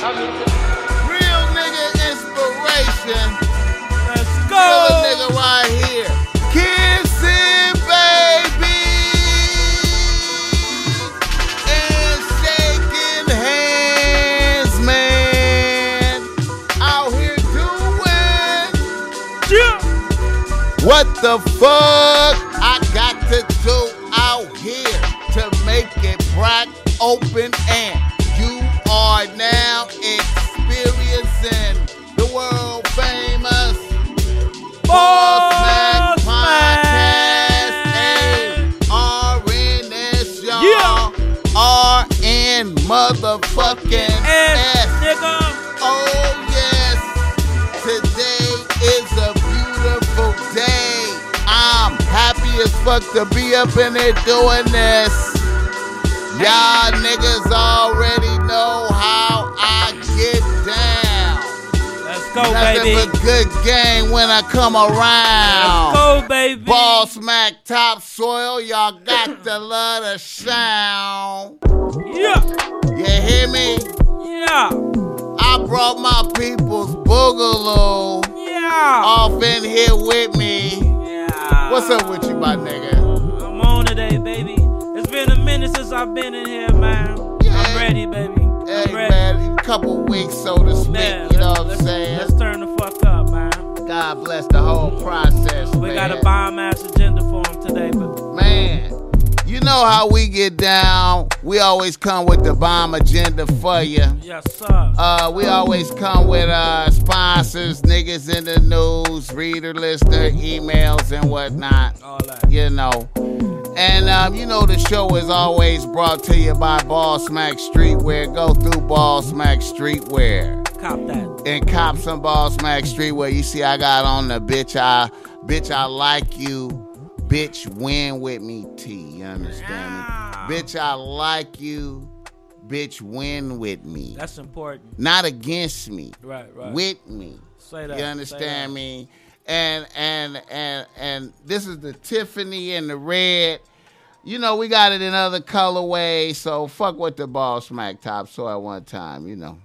Real nigga inspiration. Let's go. Real nigga right here. Kissing baby. And shaking hands, man. Out here doing. Yeah. What the fuck I got to do out here to make it crack open and as fuck to be up in here doing this. Y'all niggas already know how I get down. Let's go, Nothing baby. but good game when I come around. Let's go, baby. Boss Mac Topsoil, y'all got to love the sound. Yeah. You hear me? Yeah. I brought my people's boogaloo Yeah. off in here with me. What's up with you, my nigga? I'm on today, baby. It's been a minute since I've been in here, man. Yeah. I'm ready, baby. Hey, I'm ready. man, a couple weeks, so to speak. Man, you know what I'm saying? Let's turn the fuck up, man. God bless the whole process, We man. got a bomb ass agenda for him today, but Man, you know how we get down. We always come with the bomb agenda for you. yes, sir. Uh, we always come with uh, sponsors, niggas in the news, reader listener, emails, and whatnot. All that. you know. And um, you know the show is always brought to you by Ball Smack Streetwear. Go through Ball Smack Streetwear Cop that. and cop some Ball Smack Streetwear. You see, I got on the bitch I bitch I like you, bitch win with me T. You understand Yeah. me? Bitch I like you, bitch win with me, That's important. not against me, Right, right. with me. Say that. You understand me? And and and and this is the Tiffany and the red. You know, we got it in other colorways, so fuck with the ball smack top so at one time, you know.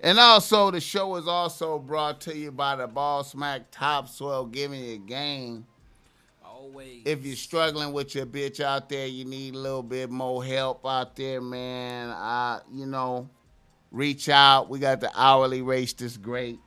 And also the show is also brought to you by the Ball Smack Topsoil Giving You Game. Always. If you're struggling with your bitch out there, you need a little bit more help out there, man. Uh, you know, reach out. We got the hourly rates that's great.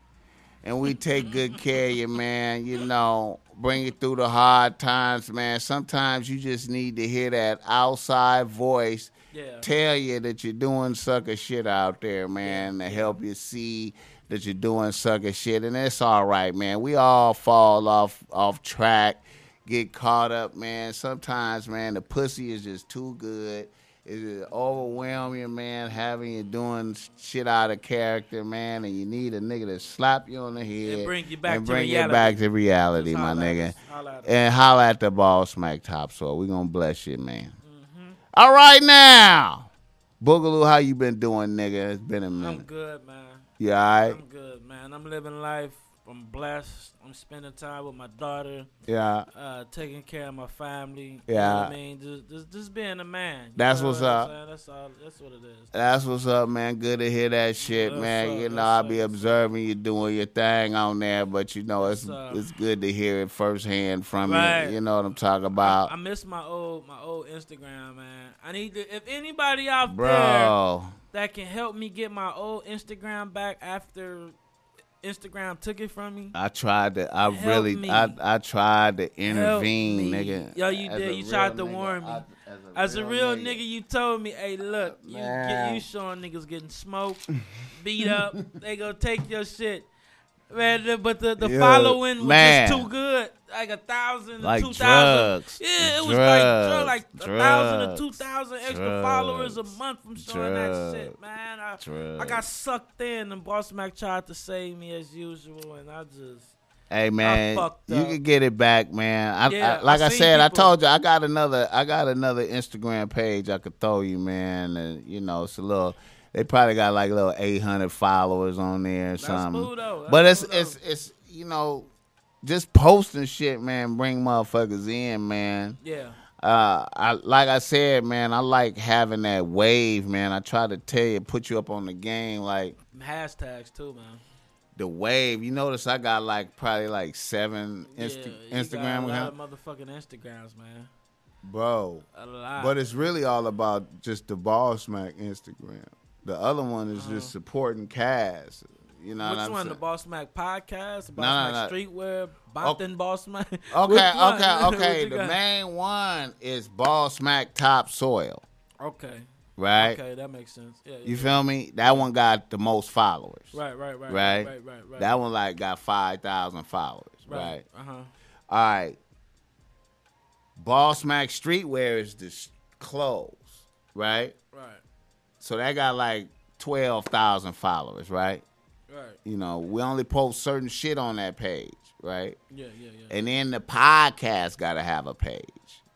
And we take good care of you, man. You know, bring you through the hard times, man. Sometimes you just need to hear that outside voice yeah. tell you that you're doing sucker shit out there, man, to help you see that you're doing sucker shit, and it's all right, man. We all fall off off track, get caught up, man. Sometimes, man, the pussy is just too good. It is overwhelming, man, having you doing shit out of character, man, and you need a nigga to slap you on the head And bring you back and to bring you reality. back to reality, my nigga. Holla. And holla at the ball smack top, so we gonna bless you, man. Mm-hmm. All right now. Boogaloo, how you been doing, nigga? It's been a I'm minute. good, man. You all right? I'm good, man. I'm living life. I'm blessed. I'm spending time with my daughter, Yeah. uh, taking care of my family. You know Yeah. what I mean, just, just, just being a man. That's what's what up. That's all. That's what it is. That's what's up, man. Good to hear that shit, Yes, man. sir. You know, I'll be observing you doing your thing on there, but you know, it's it's good to hear it firsthand from Right. you. You know what I'm talking about, I miss my old, my old Instagram, man. I need to. If anybody out there bro. that can help me get my old Instagram back after Instagram took it from me. I tried to. I Help really. me. I I tried to intervene, nigga. Yo, you As did. You tried to nigga, warn me. I- As a real nigga, you told me, "Hey, look, you get you showing niggas getting smoked, beat up. they gonna take your shit." Man, but the, the Yo, following was man. just too good. Like a thousand, Like two thousand. drugs. Yeah, it was Drugs. like like a thousand or two thousand extra Drugs. followers a month from showing that shit, man. I, I got sucked in, and Boss Mac tried to save me as usual, and I just Hey man, you can get it back, man. I, Yeah, I, like I I, said, I told you I got another I got another Instagram page I could throw you, man. And you know, it's a little they probably got like little eight hundred followers on there or that's something. cool though. but it's cool, it's it's you know, just posting shit, man, bring motherfuckers in, man. yeah. uh, I like I said, man, I like having that wave, man. I try to tell you, put you up on the game, like Hashtags too, man. the wave. You notice I got like probably like seven Insta- yeah, Instagram got a lot accounts, of motherfucking Instagrams, man. bro. A lot. But it's really all about just the ball smack Instagram. The other one is just supporting Cass. You know Uh-huh. Which what I'm one? saying? The Boss Smack podcast? Boss no, Smack no. Streetwear? Bompton Boss Smack? Which Okay, one? okay, What okay. you The got? main one is ball smack top soil, Okay. right? Okay, that makes sense. Yeah, yeah, You feel me? That one got the most followers. Right, right, right, Right? right, right, right. That one like got five thousand followers. Right. Uh huh. All right. Ball smack streetwear is the sh- clothes, right? Right, So that got like twelve thousand followers, right? right. You know, we only post certain shit on that page, right? Yeah, yeah, yeah. And then the podcast got to have a page,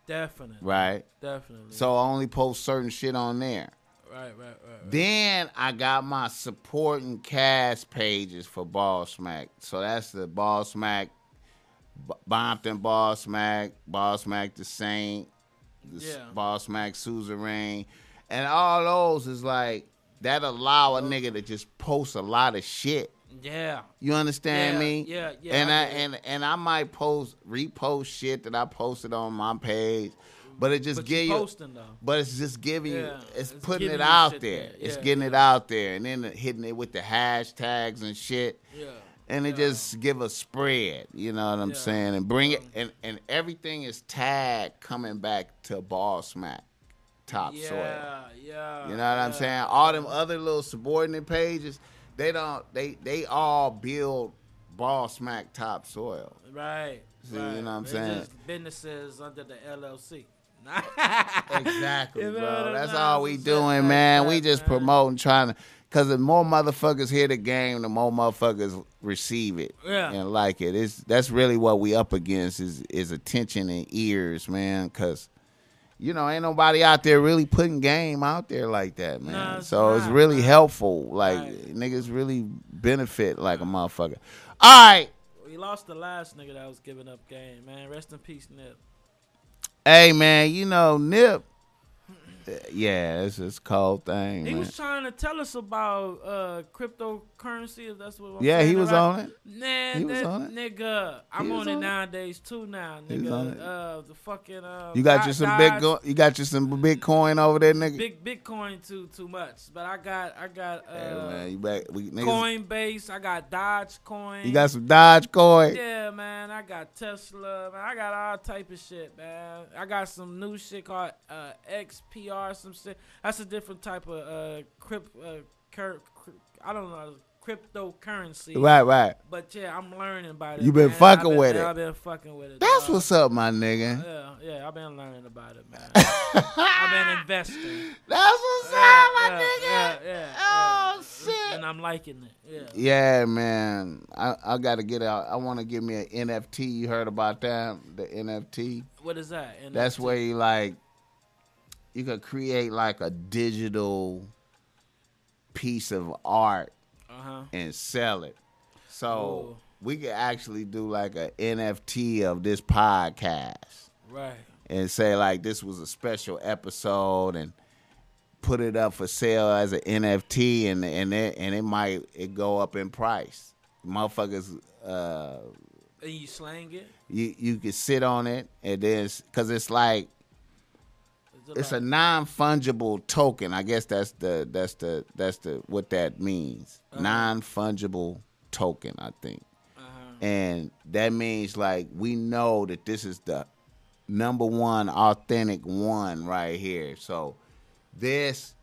Definitely. right? Definitely. So I only post certain shit on there. Right, right, right. right. Then I got my supporting cast pages for Ball Smack. So that's the Ball Smack, B- Bompton Ball Smack, Ball Smack the Saint, the Yeah. Ball Smack Suzerain, and all those is like that allow a nigga to just post a lot of shit. Yeah. You understand Yeah, me? yeah, yeah, And I I, and and I might post repost shit that I posted on my page, but it just But give you posting though. but it's just giving you, it's, it's putting it out there. It's Yeah, getting it out there, and then hitting it with the hashtags and shit, Yeah. and it Yeah. just give a spread. You know what I'm Yeah. saying? And bring it, and and everything is tagged coming back to Ball Smack, topsoil. Yeah, yeah. You know what I'm saying? All them other little subordinate pages, they don't, they they all build Ball Smack topsoil. Right. See, right. you know what I'm They saying? Businesses under the LLC. Exactly, You know bro. That's all we doing, like man. that, we just man. promoting, trying to, cause the more motherfuckers hear the game, the more motherfuckers receive it Yeah. and like it. It's that's really what we up against is is attention and ears, man. Cause you know, ain't nobody out there really putting game out there like that, man. No, it's so it's really man. helpful. Like Right. niggas really benefit like a motherfucker. All right. We lost the last nigga that was giving up game, man. Rest in peace, Nip. Hey man, you know, Nip. Yeah, it's it's a cold thing, He man. was trying to tell us about uh, cryptocurrency, if that's what I'm Yeah, he was on it. Nah, He was on it. nigga. I'm on it on it. nowadays too now, nigga. Uh, the fucking uh, You got you some big you got you some Bitcoin over there, nigga. big Bitcoin too too much, but I got I got uh, yeah, man, you back we Coinbase. I got Dogecoin. You got some Dogecoin. Yeah, man. I got Tesla. Man, I got all type of shit, man. I got some new shit called uh, XPR. Some shit. That's a different type of uh, crypt. Uh, cur- cr- I don't know cryptocurrency. Right, right. But yeah, I'm learning about it. You been man. fucking been- with it. I've been fucking with it. That's dog. what's up, my nigga. Yeah, yeah. I've been learning about it, man. I've been investing. That's what's Yeah, up, my yeah, nigga. yeah, yeah, oh shit. And I'm liking it. Yeah. Yeah, man. I, I gotta get out. I wanna give me an NFT. You heard about that? The NFT. What is that? NFT? That's where you like you could create like a digital piece of art Uh huh. and sell it. So Ooh. we could actually do like a NFT of this podcast Right. and say like this was a special episode and put it up for sale as an NFT and and it and it might it go up in price. Motherfuckers uh And you slang it. you you can sit on it and then cuz it's like It's a non fungible token. I guess that's the that's the that's the what that means. Uh-huh. Non fungible token, I think. uh-huh. And that means like we know that this is the number one authentic one right here. So this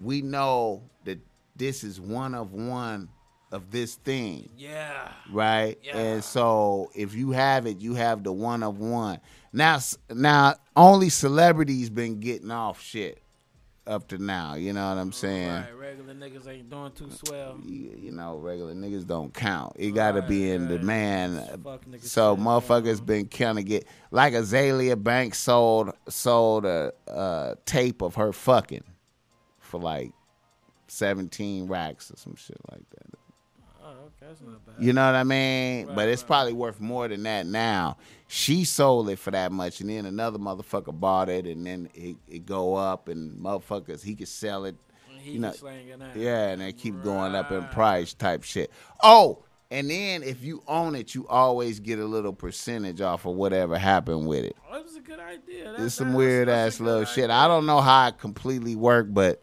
we know that this is one of one of this thing Yeah. right? Yeah. And so if you have it, you have the one of one. Now, now only celebrities been getting off shit up to now. You know what I'm oh, saying? Right. Regular niggas ain't doing too swell. You, you know, regular niggas don't count. It got to be in right. demand. So motherfuckers man. been kind of get like Azealia Banks sold sold a, a tape of her fucking for like seventeen racks or some shit like that. You know what I mean? Right, but it's right. probably worth more than that now. She sold it for that much, and then another motherfucker bought it, and then it, it go up, and motherfuckers he could sell it. he you know. Yeah, and they keep going up in price type shit. Oh, and then if you own it, you always get a little percentage off of whatever happened with it. Oh, that was a good idea. That- It's some that's- weird that's ass little shit. I don't know how it completely worked, but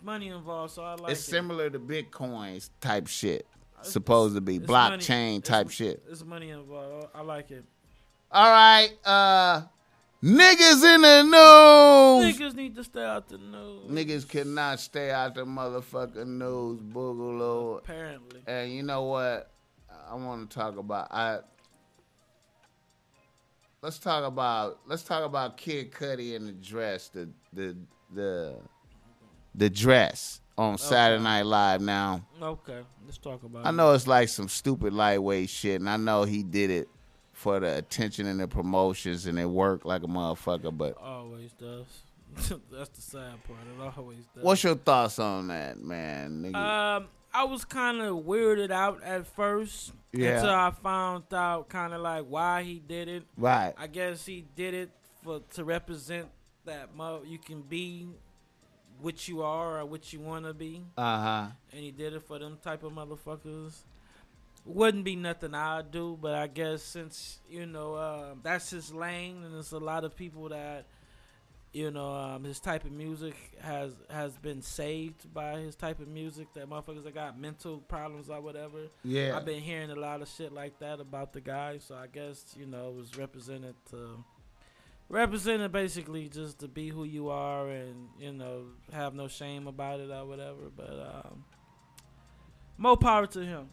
It's money involved, so I like it. it's it. similar to Bitcoins type shit. It's- Supposed to be it's money- blockchain it's- type shit. It's money involved. I like it. All right, uh, niggas in the news. Niggas need to stay out the news. Niggas cannot stay out the motherfucking news, boogaloo. Apparently. And you know what? I want to talk about. I let's talk about let's talk about Kid Cudi and the dress, the the the the dress on Saturday Night Live. Now Okay, let's talk about. I it. know it's like some stupid lightweight shit, and I know he did it for the attention and the promotions, and it worked like a motherfucker. But Always does. That's the sad part. It always does. what's your thoughts on that, man? Nigga? Um, I was kind of weirded out at first Yeah. until I found out kind of like why he did it. right. I guess he did it for to represent that mo- you can be what you are or what you want to be, Uh huh. and he did it for them type of motherfuckers. Wouldn't be nothing I'd do, but I guess since you know uh, that's his lane, and there's a lot of people that you know um, his type of music has has been saved by his type of music. That motherfuckers that got mental problems or whatever. Yeah. I've been hearing a lot of shit like that about the guy, so I guess you know it was represented to represented basically just to be who you are and you know have no shame about it or whatever. But um, more power to him.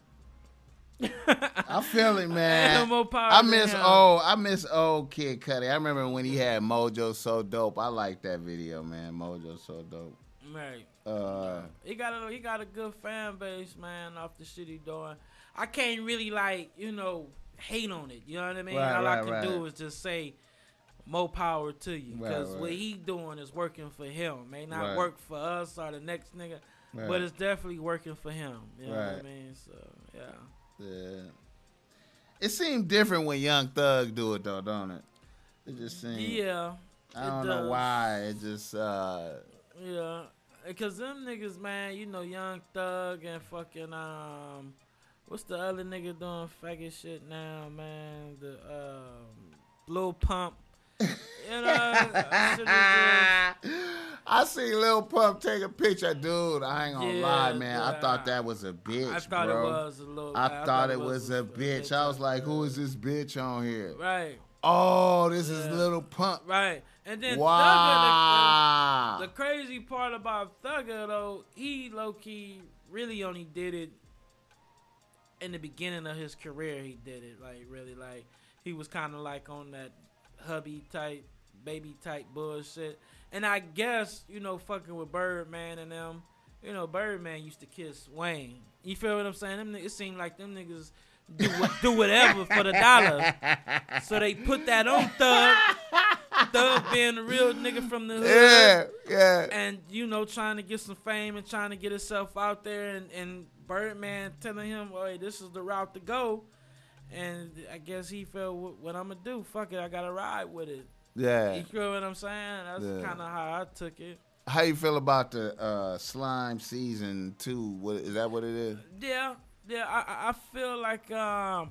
I feel it, man. more power. I miss old. I miss old Kid Cudi. I remember when he had Mojo so dope. I like that video, man. Mojo so dope. Right. Uh, He got a he got a good fan base, man. Off the shit he doing, I can't really like you know hate on it. You know what I mean? Right, All I can right. do is just say more power to you Right, because what he doing is working for him. May not Right. work for us or the next nigga, right. but it's definitely working for him. You know what I mean? So yeah. yeah. It seemed different when Young Thug do it though, don't it? It just seemed. Yeah. I don't know why. It just. uh Yeah, because them niggas, man, you know, Young Thug and fucking um, what's the other nigga doing faggot shit now, man? The um, Lil Pump. You know, that shit is just- I see Lil Pump take a picture, dude. I ain't gonna Yeah, lie, man. I thought that was a bitch, I thought bro. it was a little. I, thought, it was a bitch. I was like, "Who is this bitch on here?" Right, Oh, this is Yeah. Little Pump. right, and then Thugger, Wow. the, the, the crazy part about Thugger though, he low key really only did it in the beginning of his career. He did it like really like he was kind of like on that hubby type, baby type bullshit. And I guess you know fucking with Birdman and them, you know Birdman used to kiss Wayne. You feel what I'm saying? Them, it seemed like them niggas do do whatever for the dollar. So they put that on Thug. Thug being the real nigga from the hood. yeah, yeah. And, you know, trying to get some fame and trying to get himself out there. And, and Birdman telling him, hey, this is the route to go. And I guess he felt, what, what I'm to do? Fuck it, I got to ride with it. Yeah. You feel what I'm saying? That's Yeah. kind of how I took it. How you feel about the uh, slime season two? What is that? What it is? Yeah, yeah, I, I- feel like um,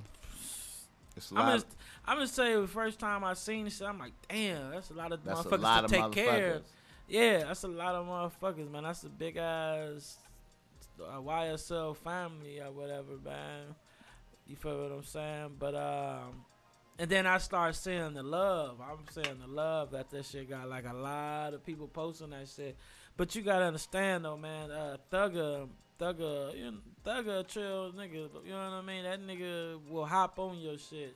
It's I'm just, I'm just saying the first time I seen this, shit, I'm like, damn, that's a lot of That's motherfuckers lot to of take care. of. Yeah, that's a lot of motherfuckers, man. That's a big ass uh, YSL family or whatever, man. You feel what I'm saying? But um, and then I start seeing the love. I'm seeing the love that this shit got. Like a lot of people posting that shit. But you gotta understand though, man. Uh, Thugger, Thugger, you know, Thugger, a trill nigga. You know what I mean? That nigga will hop on your shit.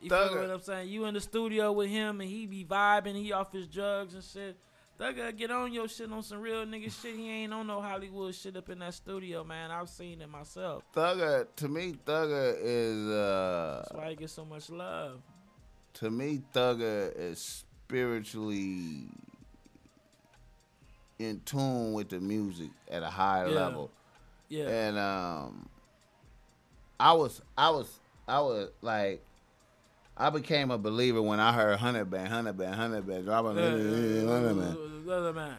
You feel what I'm saying? You in the studio with him and he be vibing, he off his drugs and shit. Thugger get on your shit on some real nigga shit. He ain't on no Hollywood shit up in that studio, man. I've seen it myself. Thugger to me, Thugger is uh That's why he gets so much love. to me, Thugger is spiritually in tune with the music at a higher Yeah. level. Yeah. And um I was, I was, I was like, I became a believer when I heard hundred band, hundred band, hundred band, dropping hundred band. Other man.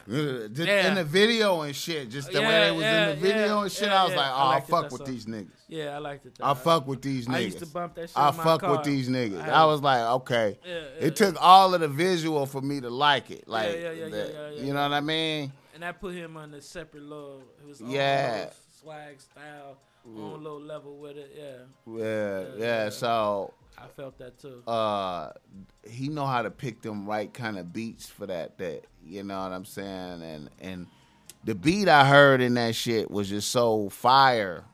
Just Yeah. In the video and shit, just the way Yeah, they was yeah, in the video yeah, and shit, I was like, oh, I it, fuck with song. these niggas. Yeah, I liked it. I fuck with these niggas. I used to bump that shit I fuck car. with these niggas. I I, was like, okay. It took all of the visual for me to like it. Like, yeah, yeah, yeah, yeah, yeah, you know what I mean? and I put him on a separate little, his own Yeah. swag style, on a little level with it. Yeah, yeah. yeah. So, I felt that too. uh, he know how to pick them right kind of beats for that. That you know what I'm saying? And and the beat I heard in that shit was just so fire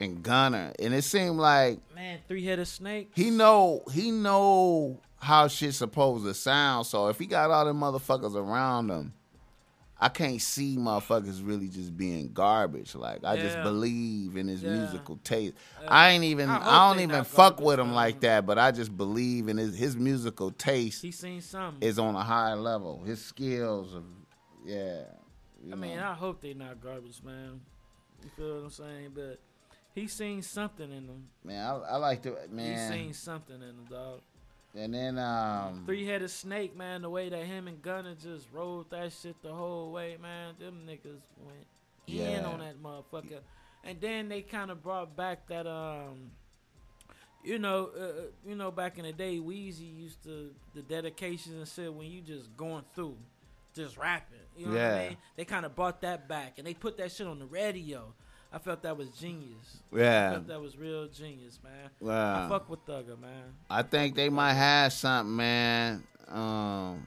and Gunna, and it seemed like Man, three headed snake. he know he know how shit's supposed to sound. So if he got all them motherfuckers around him, I can't see motherfuckers really just being garbage. Like I just believe in his Yeah. musical taste. Uh, I ain't even I I, don't even fuck with him like that, but I just believe in his his musical taste He seen something. is on a high level. His skills of yeah. I mean, know. I hope they not garbage, man. You feel what I'm saying? But he seen something in them. man, I, I like to man. He seen something in them, dog. And then um Three headed snake, man. The way that him and Gunna just rolled that shit the whole way, man. Them niggas went in on that motherfucker. And then they kind of brought back that um, you know, uh, you know, back in the day, Weezy used to the dedications and shit when you just going through, just rapping. You know what I mean? They kind of brought that back, and they put that shit on the radio. I felt that was genius. I yeah. felt that was real genius, man. I fuck with Thugger, man. I think they might have something, man. Um,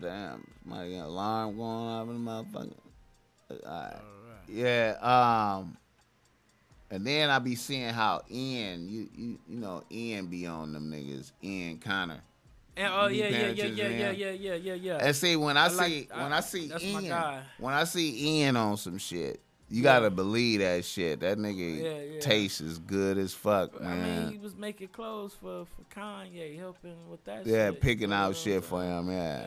damn, might get alarm going off in the motherfucker. Alright. Yeah. Um, and then I be seeing how Ian, you you you know Ian be on them niggas. Ian Connor. And oh yeah, yeah, yeah, yeah, yeah, yeah, yeah, yeah, yeah. And see when I, I see like- when I- I see Ian when I see Ian on some shit, you Yeah. gotta believe that shit. That nigga Yeah, yeah. taste is good as fuck, man. I mean, he was making clothes for for Kanye, helping with that. Shit. Yeah, shit, picking know out shit for him. Yeah.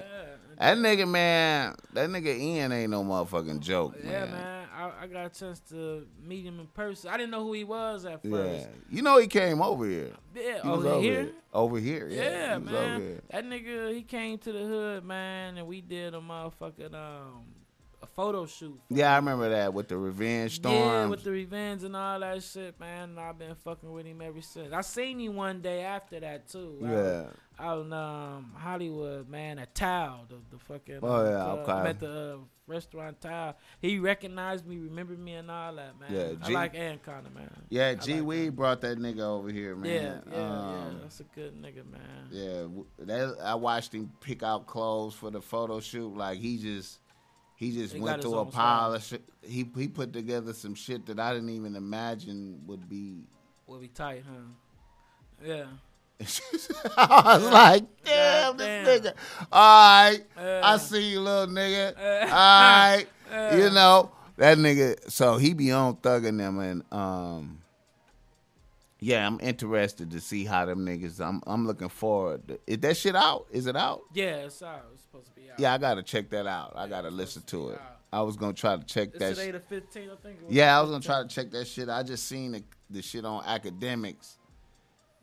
That nigga, man, that nigga Ian ain't no motherfucking joke, yeah, man. man. I, I got a chance to meet him in person. I didn't know who he was at first. Yeah, you know he came over here. Yeah, He over over here. Over here, yeah. Yeah, man. That nigga, he came to the hood, man, and we did a motherfucking um a photo shoot. Yeah, I remember that with the revenge storm. Yeah, with the revenge and all that shit, man. And I've been fucking with him ever since. I seen him one day after that too. I yeah, out in um, Hollywood, man, at Tao, the, the fucking. Oh, uh, yeah, club. okay. I'm at the uh, restaurant Tao. He recognized me, remembered me, and all that, man. Yeah, I G- like Ant Connor, man. yeah. I G like Weed brought that nigga over here, man. yeah, yeah. Um, That's a good nigga, man. Yeah, that I watched him pick out clothes for the photo shoot. Like he just, he just went through a pile of shit. He he put together some shit that I didn't even imagine would be. We'll be tight, huh? Yeah. I was like, damn, this nigga. All right, Uh, I see you, little nigga. All right, uh, you know that nigga. So he be on thugging them, and um, yeah, I'm interested to see how them niggas. I'm I'm looking forward. to- Is that shit out? Is it out? Yeah, it's out. It's supposed to be out. Yeah, I gotta check that out. I gotta listen to to it. out. I was gonna try to check It's that. today Sh- the 15th, I think. yeah, I was gonna 15th. try to check that shit. I just seen the, the shit on Akademiks.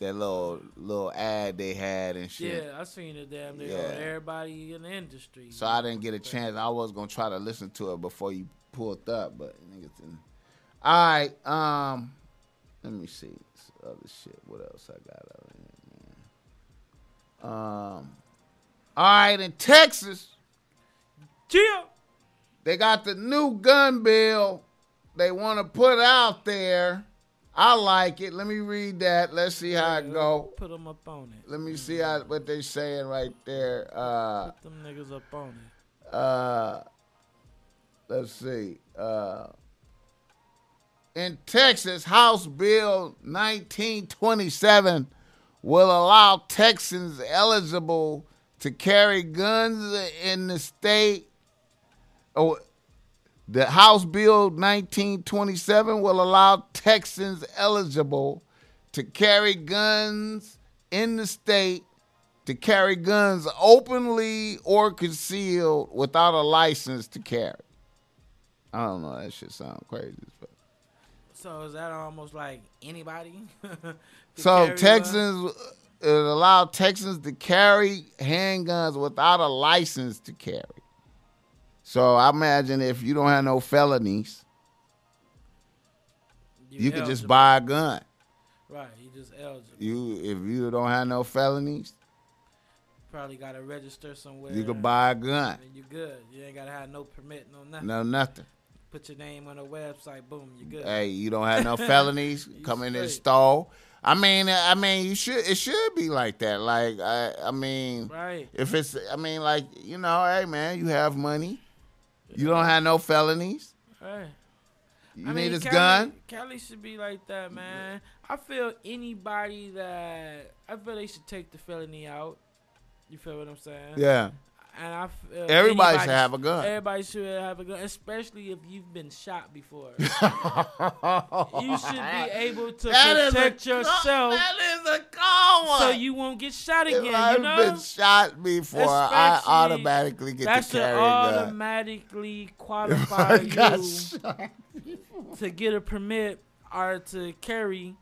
That little little ad they had and shit. Yeah, I seen it damn near Yeah. everybody in the industry. So I didn't get a chance. I was gonna try to listen to it before you pulled up, but niggas didn't. All right, um, let me see this other shit. What else I got out here, man? Um, all right, in Texas, Chill. they got the new gun bill they want to put out there. I like it. Let me read that. Let's see how it go. Put them up on it. Let me see how, what they saying right there. Uh, Put them niggas up on it. uh, let's see. Uh, in Texas, House Bill 1927 will allow Texans eligible to carry guns in the state. Oh, the House Bill 1927 will allow Texans eligible to carry guns in the state to carry guns openly or concealed without a license to carry. I don't know. That shit sound crazy fuck. So is that almost like anybody? So? Texans uh, it allowed Texans to carry handguns without a license to carry. So I imagine if you don't have no felonies, you, could just buy a gun. Right, you just eligible. You if you don't have no felonies, Probably got to register somewhere. you could buy a gun. And you good. You ain't gotta have no permit, no nothing. No nothing. Put your name on a website. Boom, you good. Hey, you don't have no felonies. Come in and straight. stole. I mean, I mean, you should. It should be like that. Like, I, I mean, Right. if it's, I mean, like, you know, hey man, you have money. You don't have no felonies. Right. You I need mean, this Cali, gun. Cali should be like that, man. I feel anybody that I feel they should take the felony out. You feel what I'm saying? Yeah. And I feel uh, Everybody should have a gun. Everybody should have a gun, especially if you've been shot before. you should be able to That a protect co- yourself That is a one. so you won't get shot if again. I've You know, been shot before, I automatically get that to carry a gun. automatically If qualify you to get a permit or to carry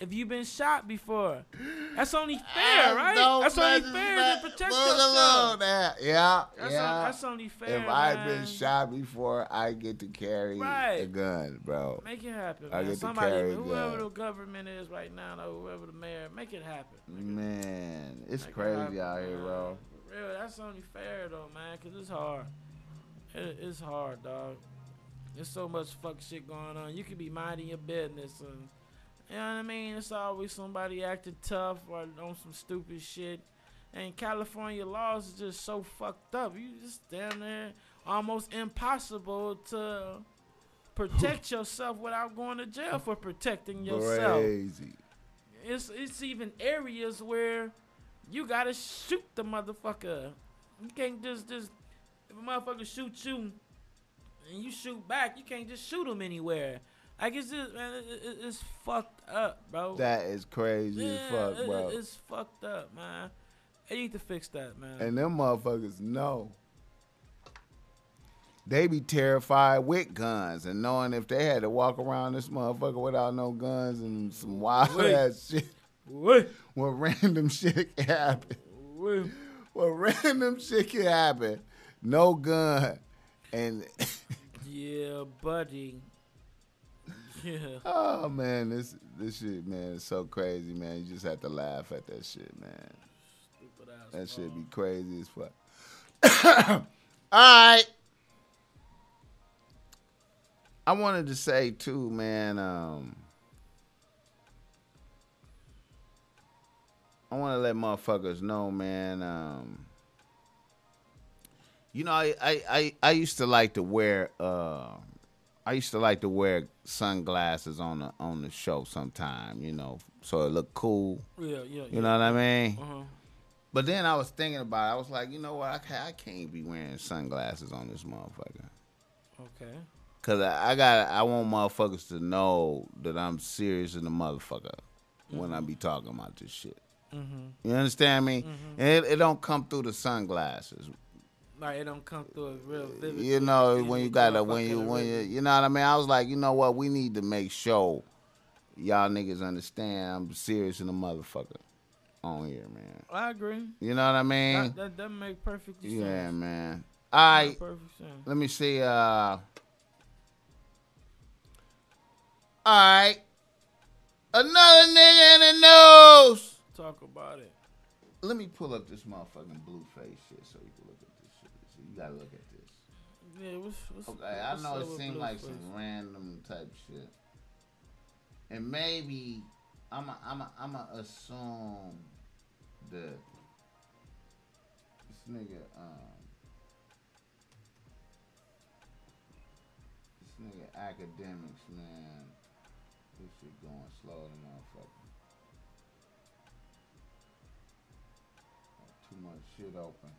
if you've been shot before. That's only fair, right? That's only fair to protect yourself. Yeah, That's, yeah. on- that's only fair. if I've been shot before, I get to carry a gun, bro. Make it happen, I man. get to Somebody, carry whoever gun. the government is right now, or whoever the mayor, make it happen. Man, it's Make it crazy happen, out here, bro. For Real, that's only fair though, man, cause it's hard. It, it's hard, dog. There's so much fuck shit going on. You could be minding your business, and you know what I mean. It's always somebody acting tough or on some stupid shit. And California laws is just so fucked up. You just damn near almost impossible to protect yourself without going to jail for protecting yourself Crazy. it's it's even areas where you gotta shoot the motherfucker. You can't just just if a motherfucker shoot you and you shoot back, you can't just shoot him anywhere. Like it's just man, it, it, it's fucked up, bro. That is crazy yeah, as fuck, it- bro. it's fucked up, man. They need to fix that, man. And them motherfuckers know. They be terrified with guns and knowing if they had to walk around this motherfucker without no guns and some wild Wait. ass shit, Wait, what random shit can happen. wait. What random shit can happen. No gun. And Yeah, buddy. Yeah. oh man, this this shit, man, is so crazy, man. You just have to laugh at that shit, man. Stupid ass That shit be phone. crazy as fuck. All right. I wanted to say too, man. Um, I want to let motherfuckers know, man. Um, you know, I, I, I, I used to like to wear. Uh, I used to like to wear sunglasses on the on the show sometime. You know, so it looked cool. Yeah, yeah. You know what I mean? Uh-huh. But then I was thinking about it. I was like, you know what? I can't, I can't be wearing sunglasses on this motherfucker. Okay. Cause I, I got I want motherfuckers to know that I'm serious in the motherfucker when I be talking about this shit. Mm-hmm. You understand me? And it, it don't come through the sunglasses. Like it don't come through real vivid. You know when you got to when you when you you know what I mean. I was like, you know what? We need to make sure y'all niggas understand I'm serious in the motherfucker on here, man. I agree. You know what I mean? That, that that make perfect sense. yeah, man. All right. Let me see. Uh, all right. Another nigga in the news. Talk about it. Let me pull up this motherfucking blue face shit so you can look at gotta look at this. Yeah, what's, what's Okay, I know it seemed like some random type shit, and maybe I'm a, I'm a, I'm a assume that this nigga um this nigga Akademiks man this shit going slow to motherfucker. Too much shit open.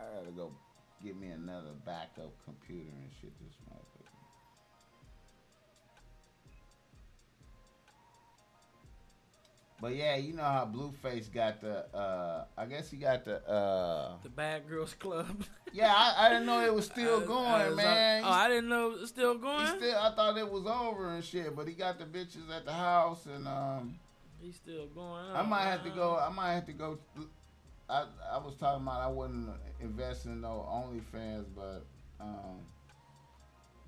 I gotta go get me another backup computer and shit. This motherfucker. But yeah, you know how Blueface got the. uh I guess he got the. uh The Bad Girls Club. Yeah, I, I didn't know it was still Uh, going, uh, man. Oh, I didn't know it was still He going. still, I thought it was over and shit, but he got the bitches at the house, and um, He's still going. I might have to go. I might have to go. I I was talking about I wouldn't invest in no OnlyFans, but um,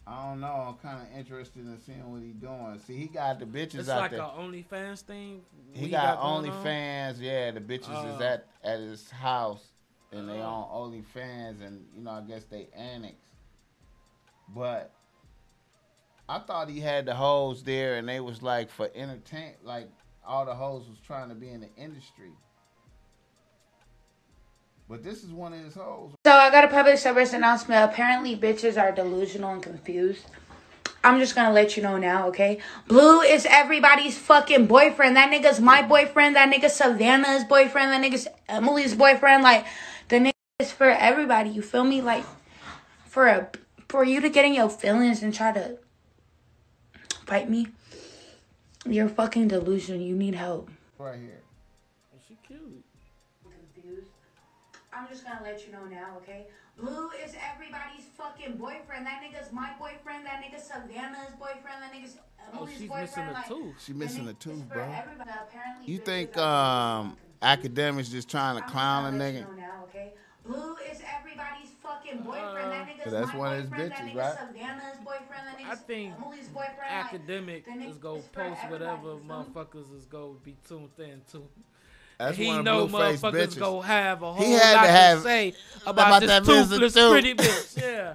I don't know. I'm kind of interested in seeing what he doing. See, he got the bitches It's out like there. a OnlyFans thing. he got on? OnlyFans. Yeah, the bitches is Oh. at at his house, and they Oh. on OnlyFans, and you know I guess they annex. But I thought he had the hoes there, and they was like for entertain, like all the hoes was trying to be in the industry. But this is one of his hoes. So I got a public service announcement. Apparently, bitches are delusional and confused. I'm just gonna let you know now, okay? Blue is everybody's fucking boyfriend. That nigga's my boyfriend. That nigga's Savannah's boyfriend. That nigga's Emily's boyfriend. Like the nigga is for everybody. You feel me? Like for a for you to get in your feelings and try to fight me. You're fucking delusional. You need help. Right here. Just gonna let you know now, okay? Blue is everybody's fucking boyfriend. That nigga's my boyfriend. That nigga's Savannah's boyfriend. That nigga's Oh, Emily's she's boyfriend. missing a like, tooth. She missing the a tooth, is bro. everybody. Apparently, You think um Akademiks just trying to I'm clown a gonna let nigga? you know now, okay? Blue is everybody's fucking boyfriend. that nigga's that's my one of his boyfriend. bitches, that nigga's right? Savannah's boyfriend. That I nigga's think Emily's boyfriend. Academic the nigga is go is for post whatever everybody, you feel motherfuckers is go be tuned in to. That's he know motherfuckers bitches. go have a whole He had lot to to, have- say about, about this toothless tooth. pretty bitch. Yeah,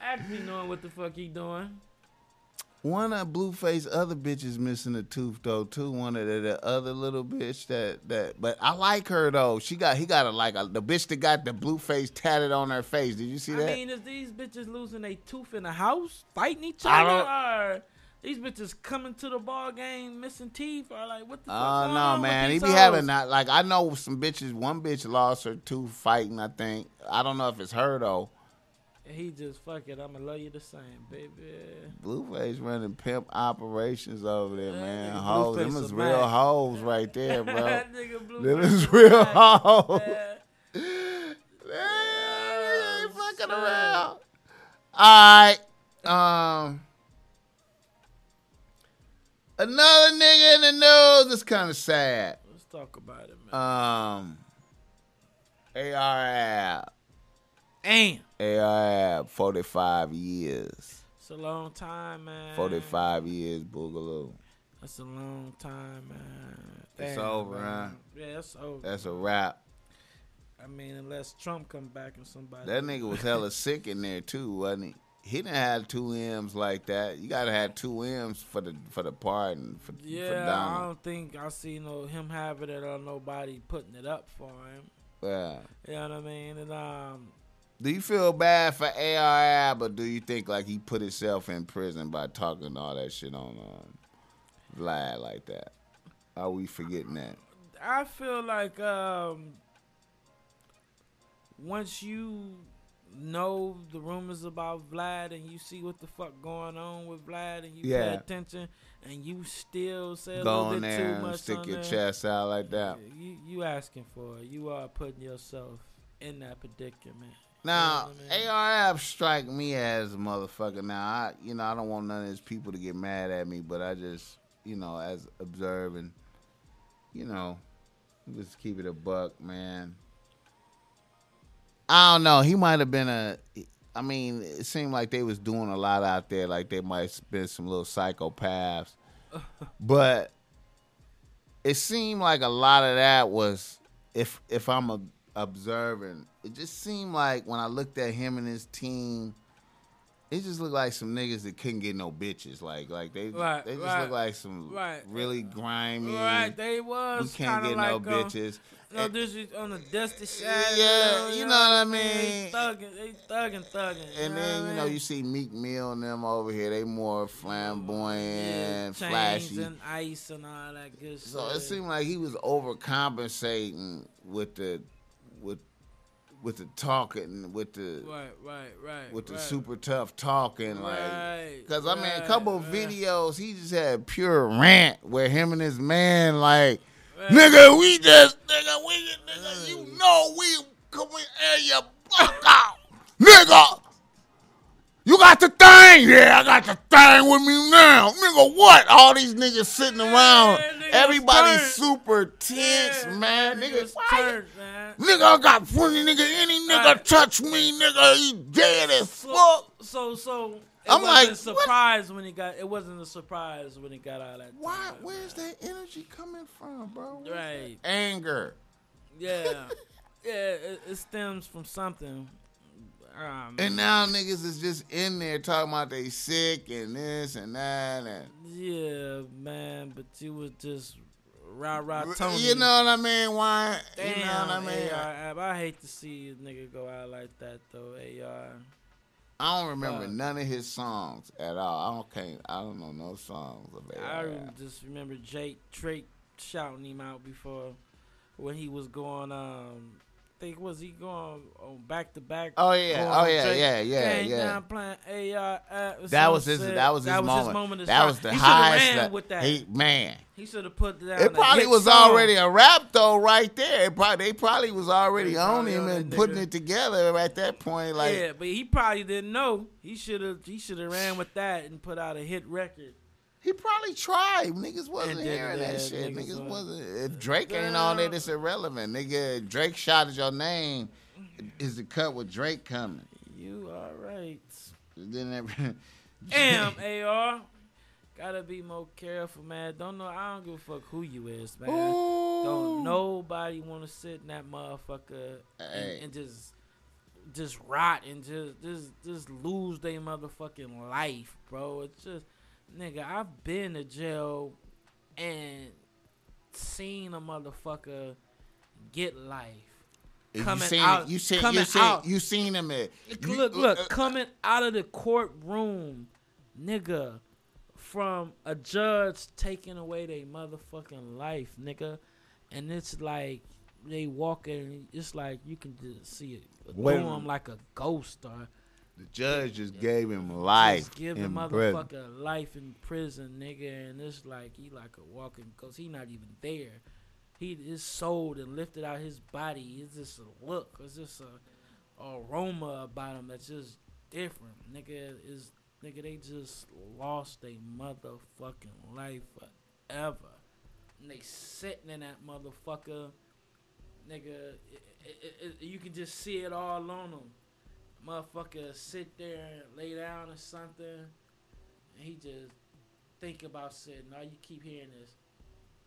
actually knowing what the fuck he doing. One of Blueface other bitches missing a tooth though too. One of the, the other little bitch that that. But I like her though. She got he got a like a, the bitch that got the Blueface tatted on her face. Did you see I that? I mean, is these bitches losing a tooth in the house, fighting each other, or these bitches coming to the ball game missing teeth, or like what the fuck? Oh going no, on man. He be having that. Like I know some bitches. One bitch lost her tooth fighting. I think. I don't know if it's her though. He just fuck it. I'ma love you the same, baby. Blueface running pimp operations over there, Yeah, man. Hoes, them is real Mac. hoes right there, bro. that nigga blue. them is real hoes. Yeah, ain't Oh, fucking around. All right. Um. Another nigga in the news. It's kind of sad. Let's talk about it, man. Um. AR-Ab. Damn, AR-Ab. Forty-five years. it's a long time, man. Forty-five years. Boogaloo. That's a long time, man. It's Damn, over, man. huh? Yeah, it's over. That's a wrap. I mean, unless Trump come back and somebody. That nigga was hella sick in there too, wasn't he? He didn't have two M's like that. You gotta have two M's for the for the pardon for, for Yeah, I don't think I see no him having it or nobody putting it up for him. Yeah. You know what I mean? And um, Do you feel bad for ARI, but do you think like he put himself in prison by talking all that shit on um, Vlad like that? Are we forgetting that? I feel like um, once you know the rumors about Vlad and you see what the fuck going on with Vlad and you Yeah. pay attention and you still say a Go little bit there too and much stick on your there, chest out like that. You you asking for it. You are putting yourself in that predicament. Now, You know I ARF strike me as a motherfucker. Now, I you know I don't want none of these people to get mad at me, but I just you know as observing, you know, just keep it a buck, man. I don't know. He might have been a. I mean, it seemed like they was doing a lot out there. Like they might have been some little psychopaths, but it seemed like a lot of that was if if I'm a, observing, it just seemed like when I looked at him and his team, it just looked like some niggas that couldn't get no bitches. Like like they Right, they just right, look like some right. really grimy. Right, they we was can't kind get of no like um, bitches. No, is on the dusty side. Yeah, you know what I mean? They thugging, they thugging, thugging. And know then you I know you see Meek Mill and them over here. They more yeah, flamboyant, chains flashy. and ice and all that good So shit. it seemed like he was overcompensating with the with with the talking, with the Right, right, right. with the right. super tough talking, like. Right, Cause I mean, a couple of videos, he just had pure rant where him and his man, like. Nigga, we just, nigga, we, nigga, you know, we come in air your block out, nigga. You got the thing, yeah, I got the thing with me now, nigga. What? All these niggas sitting around, niggas everybody's turned. super tense, Yeah, man. Nigga, niggas why turned, man. Nigga, I got funny nigga. Any nigga Right. touch me, nigga, he dead as So, fuck. so, so. It I'm like, a what? surprise when he got. It wasn't a surprise when he got out of that. Why? time, Where's man. that energy coming from, bro? Where's Right. Anger. Yeah, yeah. It, it stems from something. Um, And now niggas is just in there talking about they sick and this and that and yeah, man. But you was just rah rah Tony. you know what I mean? Why? Damn, you know what I mean? AR, I hate to see a nigga go out like that though. AR. I don't remember Uh, none of his songs at all. I don't can't. I don't know no songs of. I just remember Jake Drake shouting him out before when he was going. Um, think was he going on back to back? Oh yeah, oh yeah, Drake, yeah, yeah, yeah. playing AR. Uh, That was his. said- That was his moment. to That was the he highest. ran with that. He man. He should have put down. It probably was song. already a rap though, right there. It probably, they probably was already They on him and putting it together at that point. Like yeah, but he probably didn't know. He should have. He should have ran with that and put out a hit record. He probably tried. Niggas wasn't And hearing yeah, that shit. niggas Niggas, wasn't. If Drake ain't on it, it's irrelevant. Nigga, Drake shot at your name. Is the cut with Drake coming? You all right? Then every- Damn, AR. Gotta be more careful, man. Don't know. I don't give a fuck who you is, man. Ooh. Don't nobody want to sit in that motherfucker Hey. and, and just just rot and just just just lose their motherfucking life, bro. It's just nigga. I've been to jail and seen a motherfucker get life. If you coming seen out- you seen coming you seen out. you seen him at look, uh, look, uh, coming out of the courtroom, nigga, from a judge taking away their motherfucking life, nigga, and it's like they walking. It's like you can just see it Wait them like a ghost or The judge just gave him life. just give the in prison. life in prison, nigga, and it's like he like a walking ghost. He not even there. He is sold and lifted out his body. It's just a look. It's just a, a aroma about him that's just different. Nigga is nigga. They just lost their motherfucking life forever. And they sitting in that motherfucker. Nigga, it, it, it, you can just see it all on them motherfucker sit there and lay down or something, and he just think about sitting. All you keep hearing is,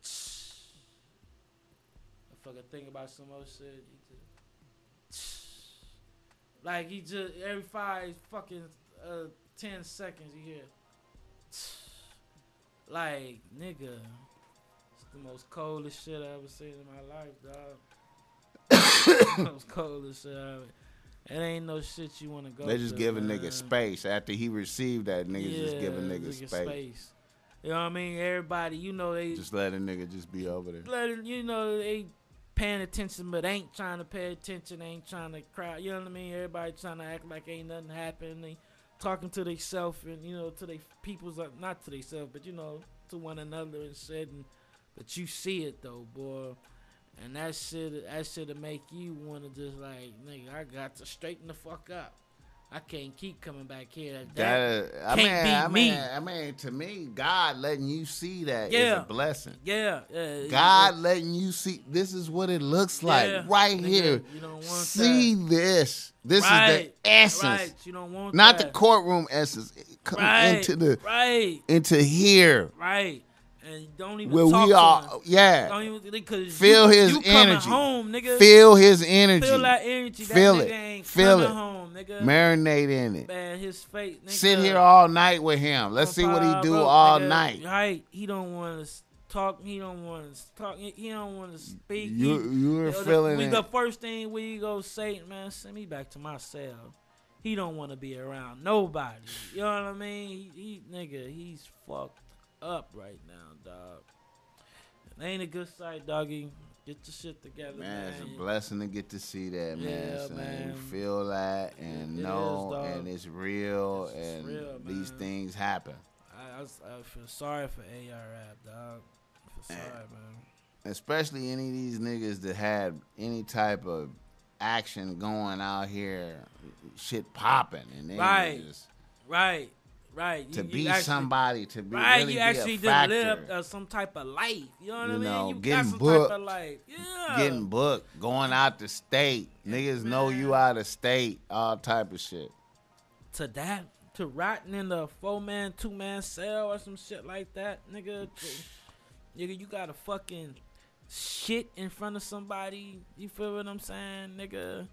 motherfucker think about some other shit. He just, like he just every five fucking uh, ten seconds you hear, like nigga, it's the most coldest shit I ever seen in my life, dog. most coldest shit I ever. It ain't no shit you want to go. They just to, give a man. nigga space after he received that. Niggas just give a nigga nigga space. You know what I mean? Everybody, you know, they Just let a nigga just be over there. letting you know they paying attention, but ain't trying to pay attention. Ain't trying to crowd. You know what I mean? Everybody trying to act like ain't nothing happened. They talking to themselves and you know to their people's uh, not to themselves, but you know to one another and shit. And, but you see it though, boy. And that shit, that shit'll make you wanna just like, nigga, I got to straighten the fuck up. I can't keep coming back here. That, That, uh, I can't mean, I me. mean, I mean, to me, God letting you see that is Yeah. a blessing. yeah, yeah. God letting you see this is what it looks like Yeah, right here. You don't want See this. This is the essence, Right, you don't want not the courtroom essence. Come right, into the right, into here right, and don't even where we to are. Yeah, Don't even because Feel you, his you energy. home, nigga. feel his energy. Feel that energy. That Feel nigga it. Feel it. home, nigga. Marinate in it. Man, his face. Nigga, Sit here all night with him. Let's see what he do Roach, all nigga, night. Right, he don't want to talk. He don't want to talk. He don't want to speak. You you were the- feeling we, it. The first thing we go say, man, send me back to my cell. He don't want to be around nobody. You know what I mean? He, he nigga, he's fucked up right now, dog. It ain't a good sight, doggy. Get your shit together, Man, man. it's a blessing to get to see that, man. Yeah, son. man. You feel that and It know, is, and it's real, It's- and real, these things happen. I, I, I feel sorry for AR Rap, dog. I feel sorry, man. Especially any of these niggas that had any type of action going out here, shit popping, and they Right. just Right, right. to You- you be actually- somebody, to be Right, really you be actually a did factor. live uh, some type of life. You know what You I mean? know, you got getting some booked. type of life. Yeah. getting booked, going out the state. Niggas know you out of state, all type of shit. to that, to rotting in the four man, two man cell or some shit like that, nigga. nigga, you gotta fucking shit in front of somebody. You feel what I'm saying, nigga?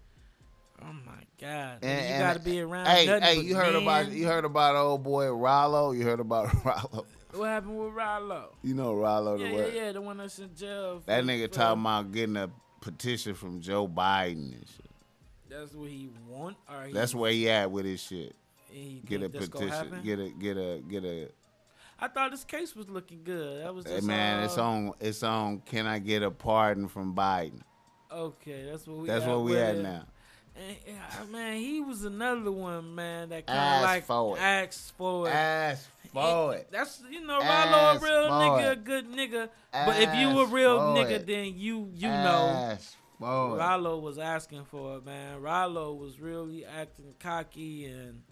Oh my god, And- you gotta be around. Hey, hey, you heard about you heard about old boy Ralo? You heard about Ralo? what happened with Ralo? You know Ralo the Yeah, yeah, yeah, the one that's in jail. That for- nigga for- talking about getting a petition from Joe Biden and shit. That's what he want, or he, That's where he at with his shit. Get a think that's gonna petition. Get a get a get a. I thought this case was looking good. That was Hey man, uh, it's on. It's on. Can I get a pardon from Biden? Okay, that's what we. That's at where we at now. And, man, he was another one, man, that kind of like for asked for it. Ask for it. That's you know, Ralo Ask a real nigga, a good nigga. but if you a real nigga, it. then you you know. Ask it. Ralo was asking for it, man. Rollo was really acting cocky and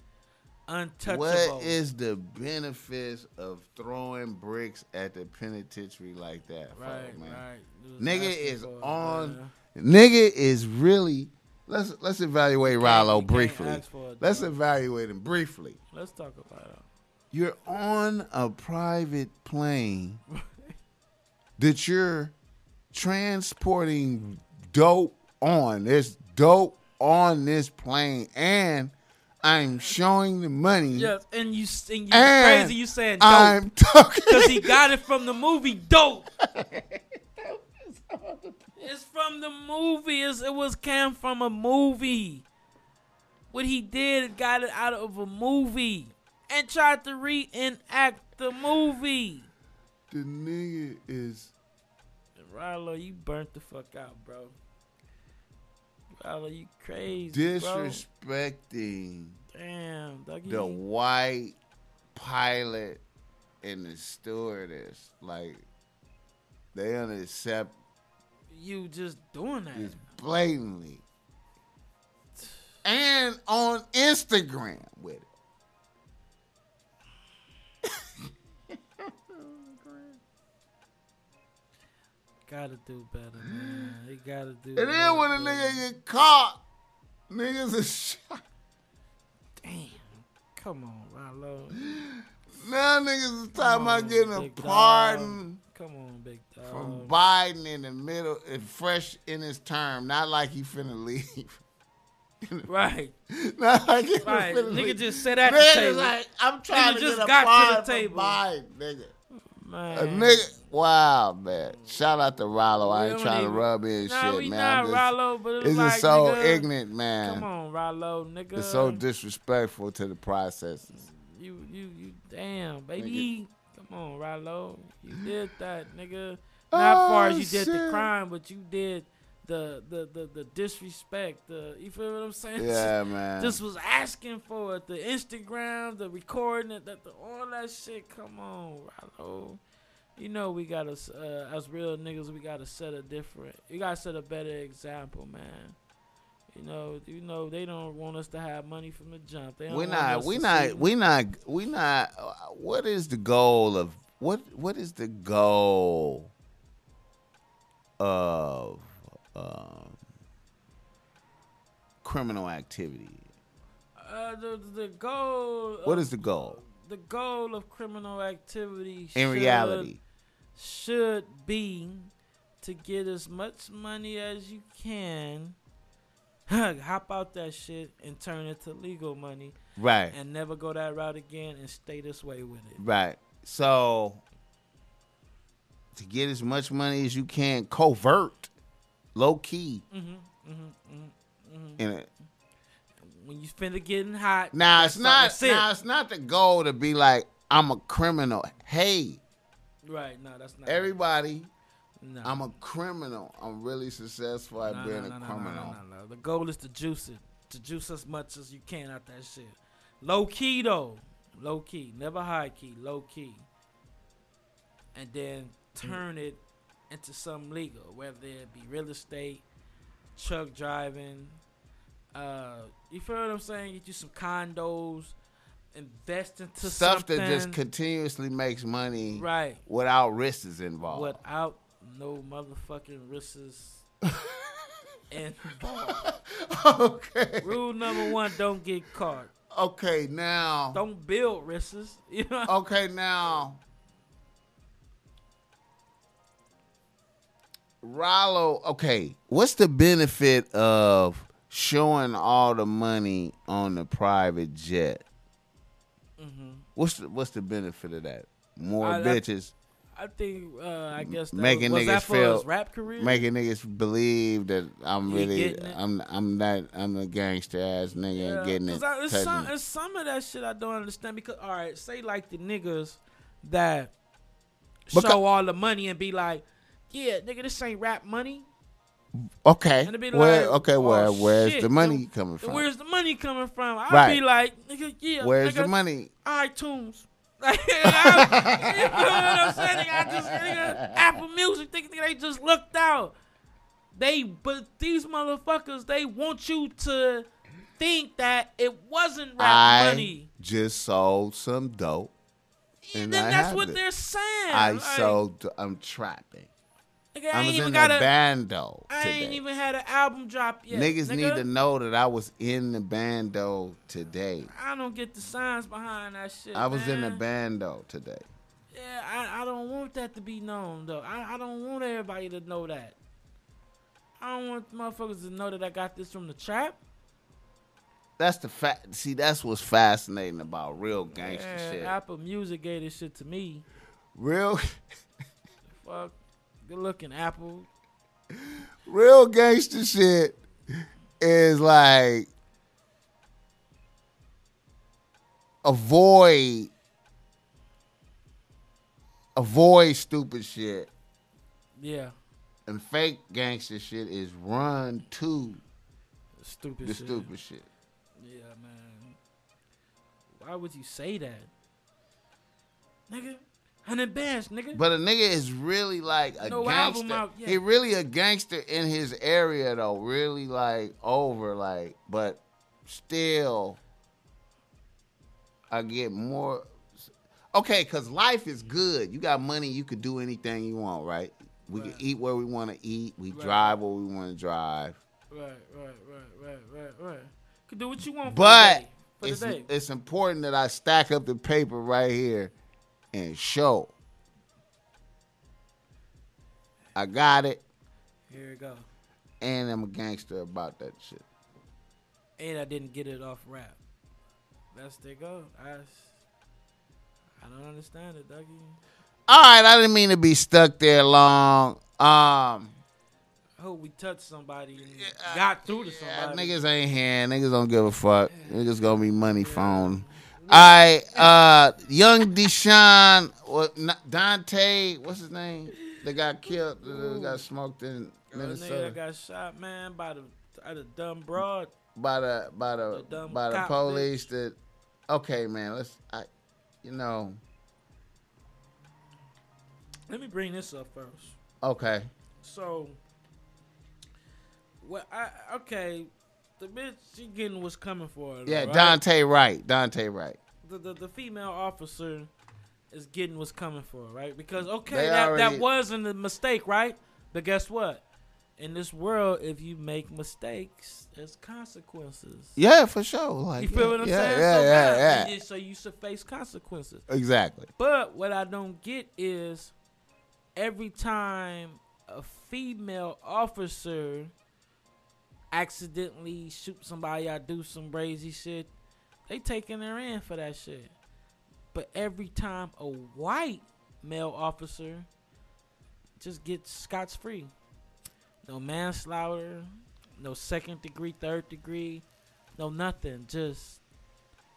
untouchable. What is the benefits of throwing bricks at the penitentiary like that, right, man? right? Nigga is for it, on- Nigga is really. Let's let's evaluate Ralo briefly. ask for it, Let's evaluate him briefly. Let's talk about it. You're on a private plane that you're transporting dope on. There's dope on this plane, and I'm showing the money. Yes, and you and you And crazy. You saying I'm talking. because he got it from the movie Dope. It's from the movie. It's, it was came from a movie. What he did got it out of a movie and tried to reenact the movie. the nigga is Ralo, you burnt the fuck out, bro. Ralo, you crazy, bro. disrespecting Damn, Dougie. the white pilot and the stewardess. Like they accept you just doing that. this blatantly. And on Instagram with it. Gotta do better, man. He gotta do. And then when a nigga get caught, niggas is shot. Damn. Come on, Ralo. Now niggas is talking about getting a pardon. dog. Come on, big dog. from Biden in the middle, and fresh in his term. Not like he finna leave. right, Not like he right. finna Nigga leave. just sit at the table. like, I'm trying Nigga to just get a got to the table. Biden, nigga. man. A nigga, wow, man. Shout out to Ralo. I ain't trying to rub in Nah, shit, we man. not just- Ralo, but it's It's like, just so nigga, ignorant, man. Come on, Ralo, nigga. It's so disrespectful to the processes. You, you, you. Damn, baby. Come on, Ralo. You did that, nigga. Not Oh, far as you did the crime, but you did the the the, the disrespect. The you feel what I'm saying? Yeah, man. This was asking for it. The Instagram, the recording, it, the, the, all that shit. Come on, Ralo. You know we gotta, uh, as real niggas, we gotta set a different. You gotta set a better example, man. You know, you know they don't want us to have money from the jump. They don't we want not, we not, we not, we not. What is the goal of what? What is the goal of um, criminal activity? Uh, the the goal. What of- is the goal the goal of criminal activity? in should- reality? should be to get as much money as you can. Hop out that shit and turn it to legal money Right, and never go that route again and stay this way with it. right. So to get as much money as you can, covert, low key, Mm-hmm, mm-hmm, mm-hmm. in it. When you finna getting hot, Now it's not. Now it's not the goal to be like I'm a criminal. Hey, right? No, that's not. everybody No. I'm a criminal. I'm really successful at No, being no, a criminal. No, no, no. The goal is to juice it. To juice as much as you can out that shit. Low key though. Low key. Never high key. Low key. And then turn it into something legal, whether it be real estate, truck driving. Uh, you feel what I'm saying? Get you some condos, invest into Stuff something. that just continuously makes money right without risks involved. without no motherfucking risks involved. okay. Rule number one: don't get caught. Okay, now. Don't build risks. You know. Okay, now. Ralo, okay, what's the benefit of showing all the money on the private jet? hmm What's the, what's the benefit of that? More I- bitches I think. Uh, I guess that Making was niggas that for feel- his rap career. making niggas believe that I'm He really? I'm I'm not I'm a gangster ass nigga and getting it. I, it's, some, it's some of that shit I don't understand because all right, say like the niggas that Becau- show all the money and be like, yeah, nigga, this ain't rap money. Okay, be where like, okay oh, where where's shit, the money coming from? Where's the money coming from? I'd Right. be like, nigga, yeah, Where's nigga, the money? iTunes. Like, you know what I'm saying? Nigga, I just, nigga, Apple Music, think they just looked out. They, but these motherfuckers, they want you to think that it wasn't rap I money. just sold some dope. And and then I that's what it. they're saying. I Like, sold. I'm trapping. Nigga, I I ain't was even in got the a, bando I ain't even had an album drop yet. Niggas nigga. need to know that I was in the bando today. I don't get the signs behind that shit. I was in the man. bando today. Yeah, I, I don't want that to be known though. I, I don't want everybody to know that. I don't want motherfuckers to know that I got this from the trap. That's the fact. See, that's what's fascinating about real gangster Yeah, shit. Apple Music gave this shit to me. Real, Fuck, good looking Apple. real gangster shit is like avoid, avoid stupid shit, Yeah, and fake gangster shit is run to stupid. the shit. stupid shit. Yeah, man. Why would you say that, nigga? Hundred bands, nigga. But a nigga is really like a No album gangster. out yet. He really a gangster in his area though. Really like over like, but still, I get more. Okay, cause life is good. You got money. You could do anything you want, right? We Right. can eat where we want to eat. We Right. drive where we want to drive. right, right, right, right, right, right. Could do what you want. For But the day. For it's it's important that I stack up the paper right here and show. I got it. Here we go. and I'm a gangster about that shit. And I didn't get it off rap. That's they go. I, I don't understand it, Dougie. All right, I didn't mean to be stuck there long. Um, I hope we touched somebody and got through to yeah, somebody. niggas ain't here. Niggas don't give a fuck. Niggas gonna be money phone. Right, uh, young Deshaun, what Daunte, what's his name? They got killed. uh, got smoked in Girl, nigga Minnesota got shot, man, by the by the dumb broad. by the by the The by the police. That okay, man. Let's I, you know, Let me bring this up first. okay. So, well, I okay, the bitch she getting what's coming for her. Yeah, right? Daunte Wright. Daunte Wright. the, the the female officer is getting what's coming for her, right? Because okay, They that already- that wasn't a mistake, right? But guess what? In this world, if you make mistakes, there's consequences. Yeah, for sure. Like, You feel yeah, what I'm yeah, saying? Yeah, so, yeah, yeah. so you should face consequences. Exactly. But what I don't get is every time a female officer accidentally shoot somebody or do some crazy shit, they taking her in for that shit. But every time a white male officer just gets scotch free. No manslaughter, no second degree, third degree, no nothing. Just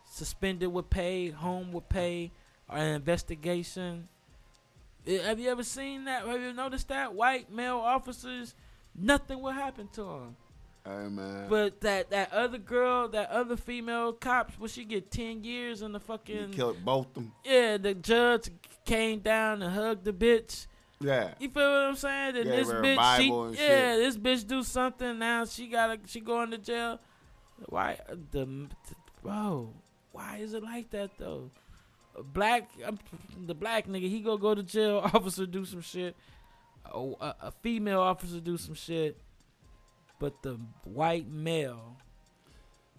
suspended with pay, home with pay, or an investigation. Have you ever seen that? Have you noticed that white male officers, nothing will happen to them. Hey man. But that that other girl, that other female cop, will she get ten years in the you fucking? killed both them. Yeah, the judge came down and hugged the bitch. Yeah. You feel what I'm saying? And Gave this bitch, she, yeah, shit. this bitch do something now. She gotta, she going to jail. Why the bro? Why is it like that though? A black, um, the black nigga, he go go to jail. Officer do some shit. A, a, a female officer do some shit. But the white male,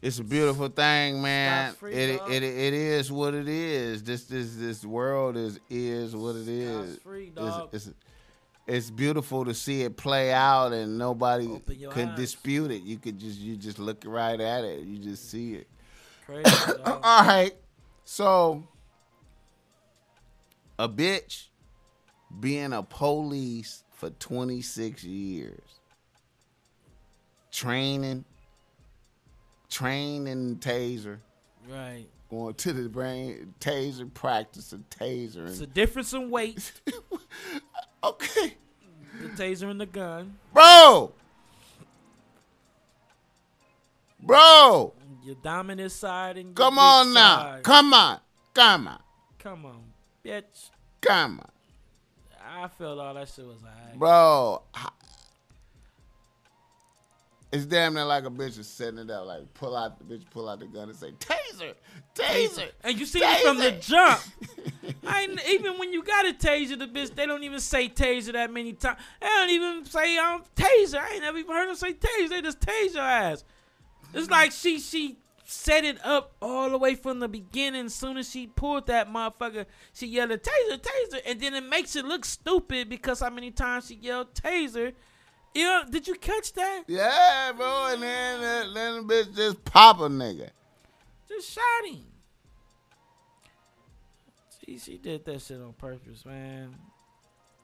It's a beautiful thing, man. Free, It, it it is what it is. This this this world is is what it is. Free, It's, it's it's beautiful to see it play out, and nobody could eyes. dispute it. You could just you just look right at it. You just see it. crazy. All right, so a bitch being a police for 26 years, training, training taser, right. going to the brain, taser practice, and taser. It's a difference in weight. okay, The taser and the gun. bro, bro, Your dominant side and come on now, side. come on, come on, Come on, bitch. come on. I felt all that shit was alright. Bro, it's damn near like a bitch is setting it up. Like pull out the bitch, pull out the gun and say taser, taser. And you see it from the jump. I even when you got a taser, the bitch they don't even say taser that many times. They don't even say um taser. I ain't never even heard them say taser. They just taser ass. It's like she she set it up all the way from the beginning. As soon as she pulled that motherfucker, she yelled taser, taser, and then it makes it look stupid because how many times she yelled taser. You know, did you catch that? Yeah, bro. And then then the bitch just pop a nigga. Just shot him. She she did that shit on purpose, man.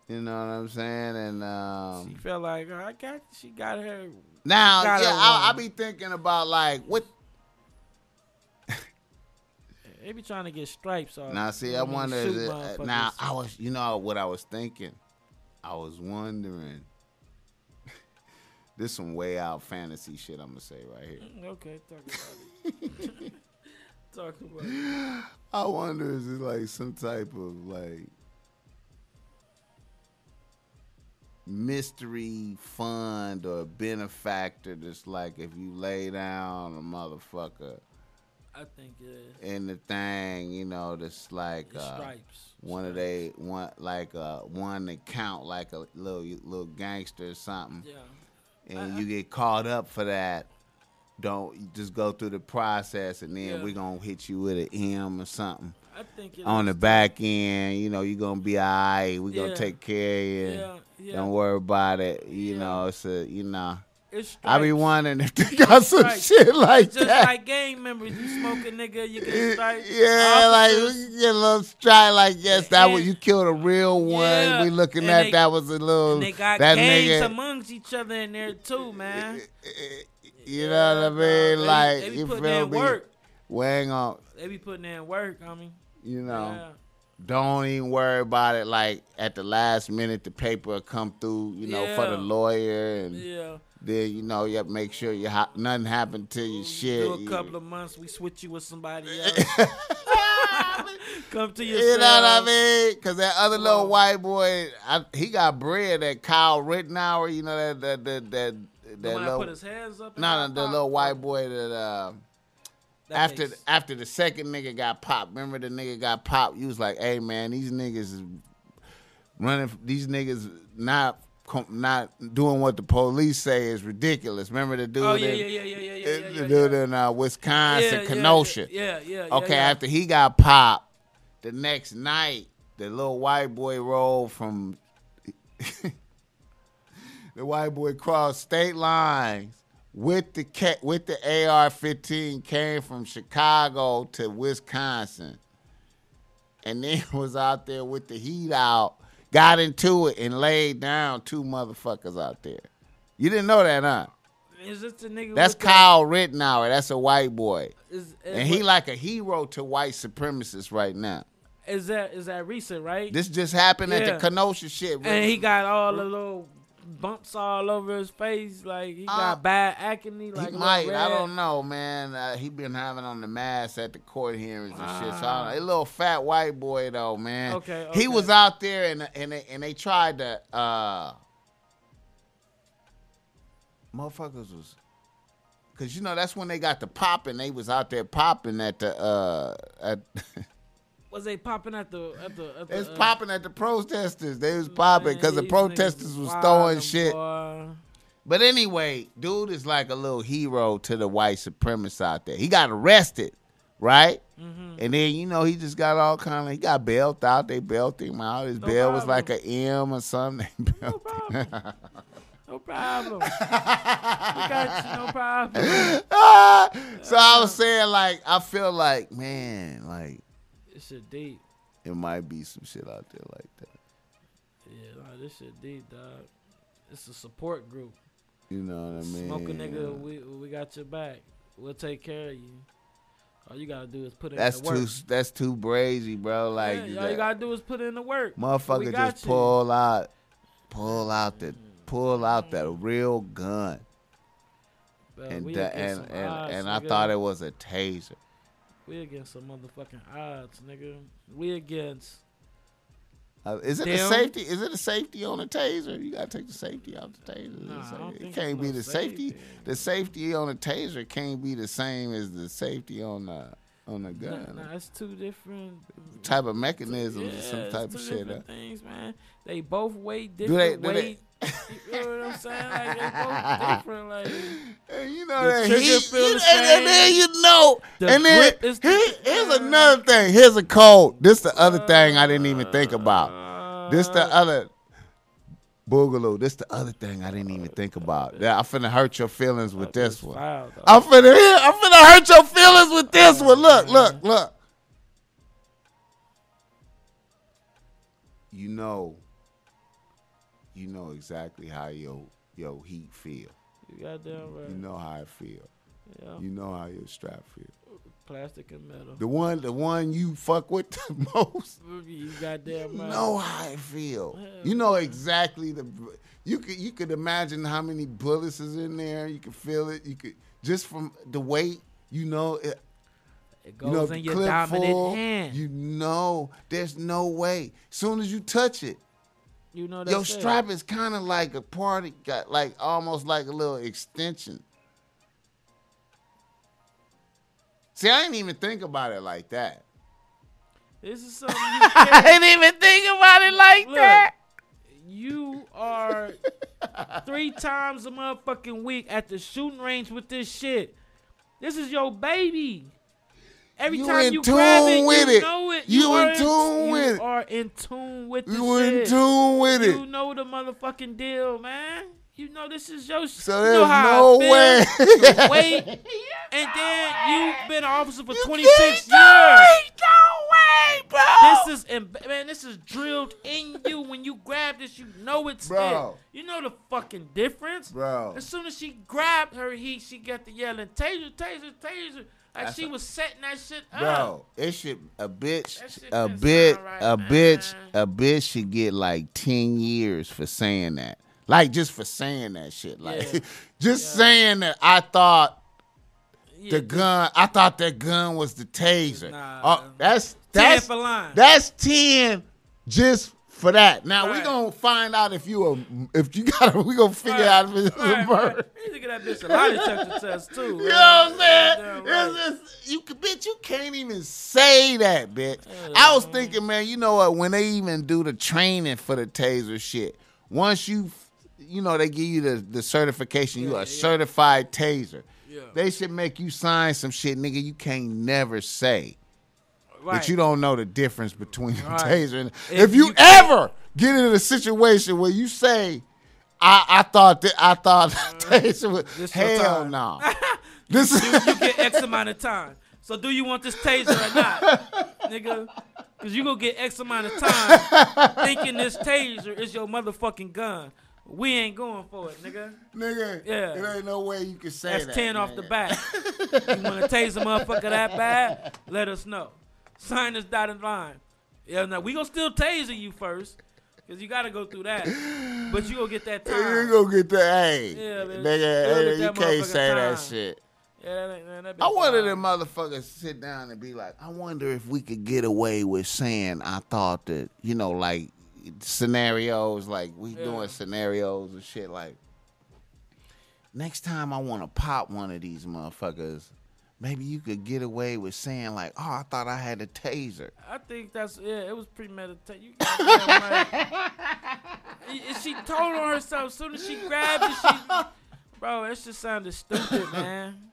You know what I'm saying? And um, She felt like oh, I got she got her. now, got yeah, her I, I be thinking about like what. They be trying to get stripes off. Now, see, I wonder. Is it, uh, now, I was, you know, what I was thinking. I was wondering. This some way out fantasy shit. I'm gonna say right here. Mm, okay, talk about it. talk about it. I wonder is it like some type of like mystery fund or benefactor that's like if you lay down a motherfucker I think it is. in the thing, you know, that's like uh, stripes. one of they one like uh one that count like a little little gangster or something, Yeah. And I- you get caught up for that. Don't just go through the process, and then Yeah. we gonna hit you with an M or something I think on the back end. You know, you're gonna be alright. We're gonna take care of you. Yeah, yeah. Don't worry about it. You Yeah. know, it's a you know. It's stripes. I be wondering if they got some Stripes. shit like Just that. like gang members, you smoke a nigga, you get stripes. Yeah, like Officers, we get a little strike. Like yes, that was you killed a real one. Yeah, we looking and at they- that was a little and they got that gangs nigga. amongst each other in there too, man. Eh, eh, eh, you know what I mean? dog. They be- like they be you putting feel in me? work. Weighing on, They be putting in work. I mean, you know. yeah. Don't even worry about it. Like at the last minute, the paper will come through. You know, for the lawyer, and Yeah. Then you know you have to make sure you ha- nothing happened to your shit. Do a You- couple of months, we switch you with somebody else. Come to your You know what I mean? Because that other little white boy, I, he got bread. That Kyle Rittenhouse, you know that that that that, that that little put his hands up. no, no, the little white boy that uh, That after face. after the second nigga got popped. Remember the nigga got popped. You was like, hey man, these niggas is running. These niggas not not doing what the police say is ridiculous. Remember the dude? Oh yeah, in, yeah, yeah, yeah, yeah, yeah, the yeah, yeah. dude yeah. in uh, Wisconsin, Yeah, Kenosha. Yeah, yeah, yeah. Okay, after he got popped, the next night, the little white boy rolled from the white boy crossed state lines with the with the AR-15 came from Chicago to Wisconsin, and then was out there with the heat out, got into it and laid down two motherfuckers out there. You didn't know that, huh? Is this the nigga? That's with the- Kyle Rittenhouse. That's a white boy. Is, And he like a hero to white supremacists right now. Is that is that recent, right? This just happened at the Kenosha shit. bro. and he got all the little bumps all over his face, like he got Uh, bad acne. Like he might. I don't know, man. Uh, he been having on the mask at the court hearings and shit. So I don't a little fat white boy though, man. Okay, He was out there and and they, and they tried to. uh Motherfuckers was. Cause you know that's when they got the popping. They was out there popping at the uh at. Was they popping at the at the? At the It's uh, popping at the protesters. They was popping because the protesters was throwing shit. boy. But anyway, dude is like a little hero to the white supremacists out there. He got arrested, right? Mm-hmm. And then you know he just got all kind of he got bailed out. They bailed him out. His No bail was like an M or something. Bailed problem. No problem. we got you. No problem. So I was saying like I feel like man like This shit deep. it might be some shit out there like that. Yeah, nah, this shit deep, dog. It's a support group. You know what I mean? Smoke a nigga, we we got your back. We'll take care of you. All you gotta do is put in That's the work. too that's too brazy, bro. Like yeah, all you gotta do is put in the work. Motherfucker just you. pull out, pull out the, pull out that mm. real gun, Bro, and the, and and, and I thought it was a taser. We against some motherfucking odds, nigga. We against Uh, is it a Them? safety? Is it a safety on a taser? You gotta take the safety out the taser. Nah, it can't be no the safety. safety. The safety on a taser can't be the same as the safety on the on the gun. nah, it's two different Type of mechanisms yeah, or some type of shit. uh. different things, man. They both weigh different do they- weight. you know what I'm saying? Like they both different. Like And you know that trigger he, feel you- the and, and then you know, The and then is the- here- here's another thing. Here's a code. This the other thing I didn't even think about. This the Uh, other boogaloo. This the other thing I didn't even think about. Yeah, I'm finna hurt your feelings with this one. I'm finna. I'm finna hurt your feelings with this one. Look, mm-hmm. look, look. You know, you know exactly how your your heat feel. You goddamn right. You know how I feel. yeah. You know how your strap feel. Plastic and metal. The one, the one you fuck with the most. You goddamn right. know how I feel. Hell You know exactly the. You could you could imagine how many bullets is in there. You could feel it. You could just from the weight. You know it. It goes You know in your dominant full. hand. You, know there's no way. Soon as you touch it, you know that your strap is kind of like a party. Got like almost like a little extension. See, I didn't even think about it like that. This is something you I can't. didn't even think about it like Look, that. you are three times a motherfucking week at the shooting range with this shit. This is your baby. Every You time in you grab it, tune with you it. know it. You are in tune you with it. are in tune with the You in shit. tune with it. You know the motherfucking deal, man. You know this is your. So you know there's how no I feel, way. the weight, and then you've been an officer for 26 years. No way, bro. This is em- man, this is drilled in you. When you grab this, you know it's Bro. it. You know the fucking difference. Bro. As soon as she grabbed her heat, she got the yelling taser, taser, taser. Like That's she a- was setting that shit up. Bro, it should a bitch, shit a just bit, right, a man. bitch, a bitch should get like ten years for saying that. Like just for saying that shit. Like Yeah. just saying that. I thought Yeah, the gun. I thought that gun was the taser. Nah. oh, that's that's that's ten just for that. Now we Right. gonna find out if you a if you got to we gonna figure Right, out if it's right, a murder. right. You get that bitch a lie detector test too. You know what I'm saying? Right. just- you bitch, you can't even say that, bitch. I was thinking, man, you know what? When they even do the training for the taser shit, once you, you know, they give you the, the certification, you Yeah, a yeah. certified taser. Yeah. They should make you sign some shit, nigga. You can't never say Right. that you don't know the difference between a taser and If if, you, you ever get into a situation where you say, I, I thought that I thought uh, taser was This hell no. this is you get X amount of time. So do you want this taser or not, nigga? Cause you gonna get X amount of time thinking this taser is your motherfucking gun. We ain't going for it, nigga. nigga. Yeah. It ain't no way you can say that. That's that. ten off the bat. you wanna tase a motherfucker that bad? Let us know. Sign this dotted line. Yeah, no, we gonna still taser you first, cause you gotta go through that. But you gonna get that time. You gonna get the hey, Yeah, man. nigga. You'll hey, you can't motherfucking say that shit. Yeah, that, man, that I be wonder fine. them motherfuckers sit down and be like, I wonder if we could get away with saying I thought that, you know, like scenarios, like we Yeah. doing scenarios and shit. Like next time I want to pop one of these motherfuckers, maybe you could get away with saying like, oh, I thought I had a taser. I think that's yeah. It was premeditated. You. And she told on herself. As soon as she grabbed it, she, bro, that just sounded stupid, man.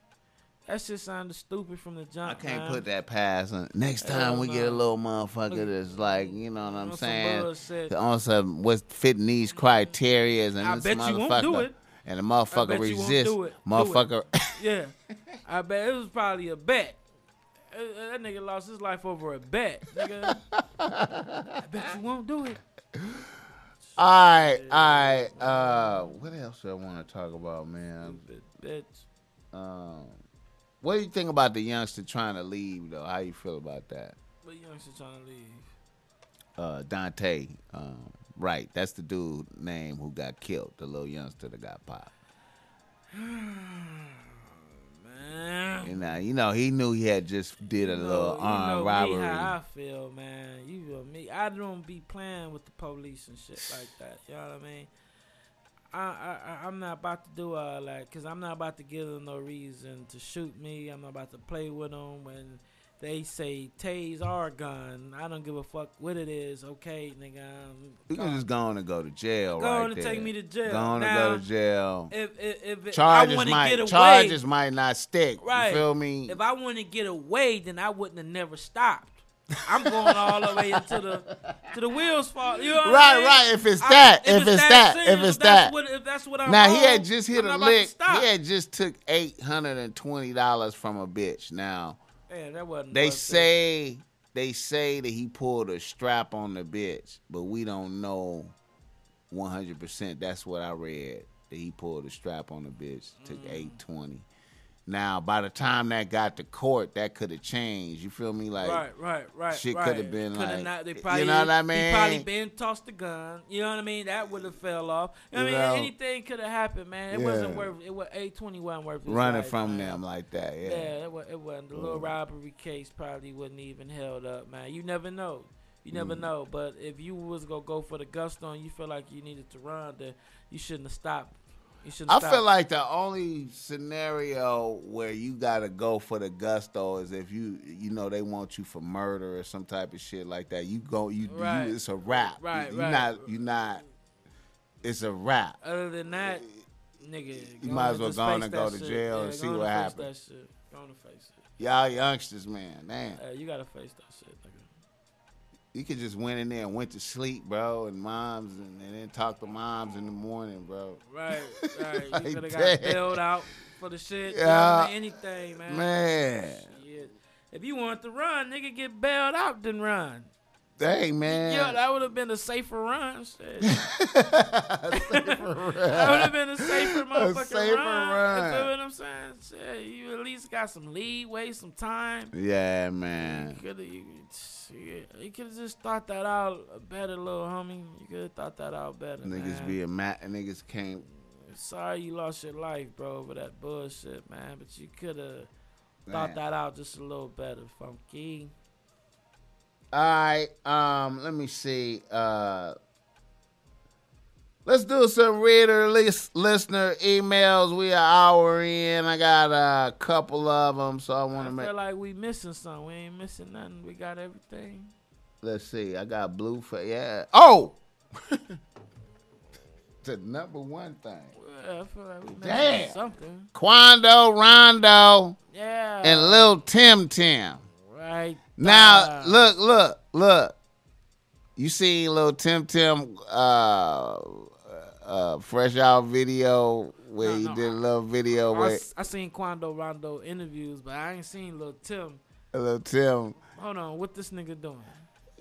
That shit sounded stupid from the jump. I can't man. put that past. On. Next Hell time we get a little motherfucker that's like, you know what I'm On saying? bullshit. on some what's fitting these criteria and I this bet you won't do motherfucker- it. And the motherfucker bet you resist. do it. Motherfucker Yeah, I bet it was probably a bet. Uh, uh, That nigga lost his life over a bet, nigga. I bet you won't do it. All right, all right. Uh, what else do I want to talk about, man? Bitch. Um, what do you think about the youngster trying to leave, though? How you feel about that? But youngster trying to leave. Uh, Daunte, um, right? That's the dude name who got killed, the little youngster that got popped. Man. You know, you know, he knew he had just did a You little know- you know robbery. Me how I feel, man. You feel me? I don't be playing with the police and shit like that. You know what I mean? I, I I- I'm not about to do all that because I'm not about to give them no reason to shoot me. I'm not about to play with them when they say tase our gun. I don't give a fuck what it is. Okay, nigga. I'm you can just go on and go to jail, Go right on and there. take me to jail. Go on Now, and go to jail. if if, if it- Charges I want to might get away, charges might not stick. Right. You feel me? If I want to get away, then I wouldn't have never stopped. I'm going all the way into the to the wheels fall. You know what Right, I mean? right. If it's I- that, if it's that, serious, if it's that. what, if that's what I'm Now he had just hit I'm a not about to lick. He had just took eight hundred and twenty dollars from a bitch. Now Man, that wasn't they say they say that he pulled a strap on the bitch, but we don't know one hundred percent. That's what I read that he pulled a strap on the bitch. Took Mm. eight twenty. Now by the time that got to court, that could have changed. You feel me? Like right, right, right. shit right. coulda been Coulda like- not, they you know what I mean. He probably been tossed the gun. You know what I mean? That would have fell off. I mean, know? anything could have happened, man. It wasn't worth. It was eight twenty wasn't worth. running life, from man. them like that. Yeah, Yeah. it, wa- it wasn't. The little Mm. robbery case probably wasn't even held up, man. You never know. You never Mm. know. But if you was gonna go for the gusto and you feel like you needed to run, then you shouldn't have stopped. I have feel like the only scenario where you gotta go for the gusto is if you you know they want you for murder or some type of shit like that. You go you, Right. you it's a rap. Right, you, right. not you not it's a rap. Other than that, nigga, You might as well go on and go to jail Yeah, and see what happens. That shit. Go on and face it. Y'all youngsters, man, man. Uh, you gotta face that shit. You could just went in there and went to sleep, bro, and moms and, and then talk to moms in the morning, bro. Right, right. You could have got bailed out for the shit. Yeah. Yeah. anything, man. Man. Shit. If you want to run, nigga, get bailed out, then run. Dang, man. Yeah, that would have been a safer run. Shit. Safer run. That would have been a safer motherfucking safer run. run. You feel what I'm saying? Shit, you at least got some leeway, some time. Yeah, man. You could have you, you could have just thought that out better, little homie. You could have thought that out better. Niggas man. being mad. Niggas can't. Sorry you lost your life, bro, over that bullshit, man. But you could have thought that out just a little better, funky. All right. Um. Let me see. Uh. Let's do some reader list, listener emails. We are hour in. I got a couple of them, so I want to make. feel like we missing something. We ain't missing nothing. We got everything. Let's see. I got blue for yeah. Oh. the number one thing. Well, I feel like we Damn. something. Quando Rondo Yeah. and Lil Tim Tim. right. Now look, look, look. You see little Tim Tim uh uh fresh out video where No, he no, did a little video I, with s- I seen Quando Rondo interviews, but I ain't seen little Tim. Little Tim. Hold on, what this nigga doing?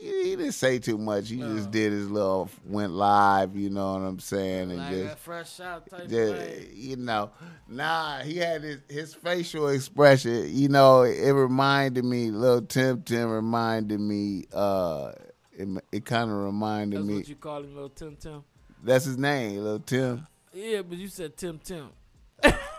He, he didn't say too much. He No. just did his little went live, you know what I'm saying, and Like just fresh out type just, you know, nah, he had his, his facial expression. You know, it reminded me, little Tim Tim reminded me uh it, it kind of reminded That's me. what you call him, little Tim Tim. that's his name, little Tim. Yeah, but you said Tim Tim.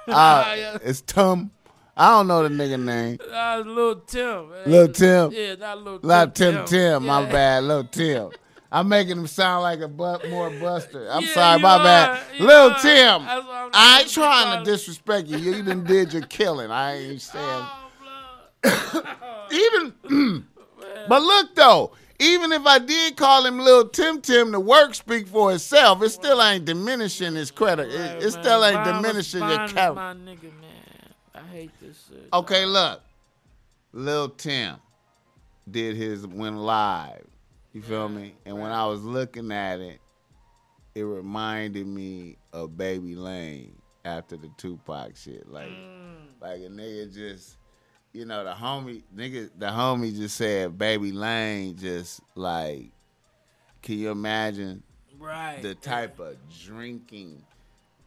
Ah, yeah. it's Tim. I don't know the nigga name. Uh, it's little Tim. man. Lil Tim? Yeah, not little Not Tim Tim Tim. My bad, little Tim. I'm making him sound like a bu- more Buster. I'm Yeah, sorry, my are. bad. Little are. Tim. I'm I ain't trying to disrespect you. You even did your killing. I ain't saying. Oh. Even, but look though, even if I did call him Little Tim Tim, the work speak for itself. It still ain't diminishing his credit. It, it still ain't diminishing your character. My nigga, man. I hate this shit. Okay, look, Lil Tim did his went live. You feel me? And when I was looking at it, it reminded me of Baby Lane after the Tupac shit. Like, mm. like a nigga just, you know, the homie nigga, the homie just said Baby Lane just like, can you imagine Right. the type of drinking?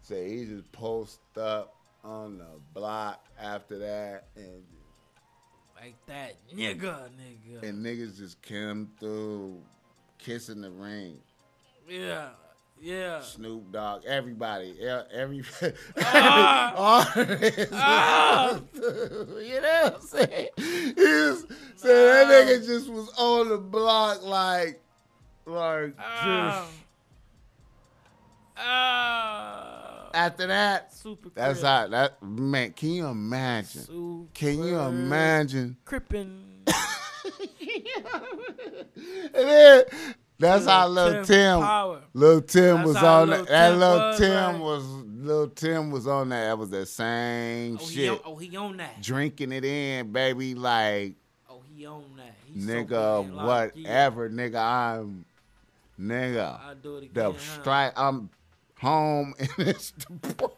Say he just post up on the block after that and like that nigga, nigga. and niggas just came through kissing the ring. yeah. Yeah. Snoop Dogg, everybody, every, Ah. all this. Ah. you know what I'm saying? He was, so that nigga just was on the block like, like Ah. just Ah. After that. Super That's crip. how that man. Can you imagine? Super Can you imagine? Crippin'. And then that's how little Tim Tim, little Tim That's was on that. That Tim little was, Tim was little Tim was on that. That was that same Oh, shit. on, oh, he on that. Drinking it in, baby, like Oh, he on that. He's so nigga, like, yeah. whatever, nigga. I'm nigga. I do it again. The strike. I'm um, home and it's the bars.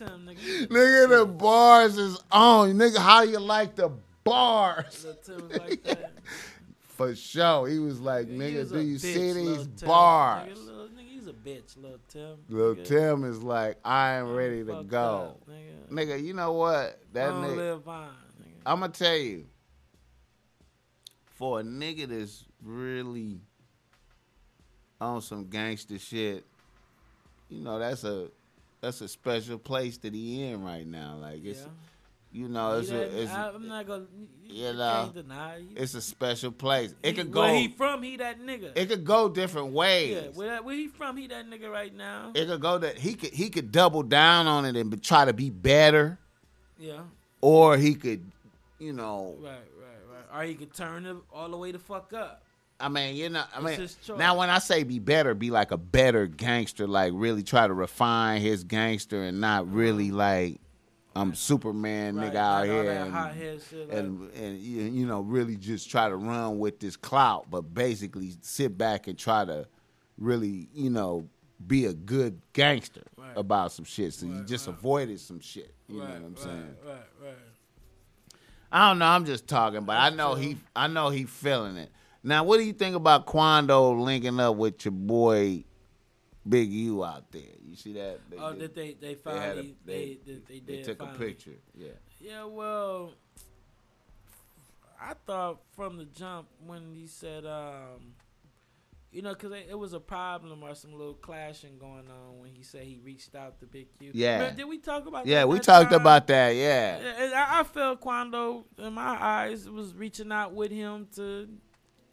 Nigga. nigga, the bars is on. Nigga, how you like the bars? Lil' Tim was like that. For sure. He was like, nigga, was do you bitch, see these bars? Nigga, little, nigga, he's a bitch, little Tim. Little Nigga, Tim is like, I am ready to go. up, nigga. Nigga, you know what? That nigga. nigga. I'm gonna tell you, for a nigga that's really on some gangster shit, you know that's a that's a special place that he in right now. Like it's yeah. you know it's a, it's, I, am not gonna. You, know, can't deny. it. it's a special place. It He- could go Where he from? He that nigga. it could go different ways. yeah. Where, that, where he from? He that nigga right now. It could go that he could he could double down on it and be- try to be better, yeah. or he could, you know, Right. Right. Right. Or he could turn it all the way the fuck up. I mean, you know, I mean, now when I say be better, be like a better gangster, like really try to refine his gangster and not really like I'm Superman Right, nigga out here and, shit, like- and and you know really just try to run with this clout, but basically sit back and try to really you know be a good gangster Right. about some shit. So you just right. avoided some shit. You right, know what I'm right, saying? Right. Right. I don't know. I'm just talking, but I know he. I know he feeling it. Now, what do you think about Quando linking up with your boy Big U out there? You see that? They, Oh, did- that they they they a- finally they they- they, they, they did took a picture. Yeah. Yeah, well, I thought from the jump when he said, um, you know, because it, was a problem or some little clashing going on when he said he reached out to Big U. Yeah. Remember, did we talk about Yeah, that we that talked time? about that. Yeah. Yeah, I, I felt Quando, in my eyes, was reaching out with him to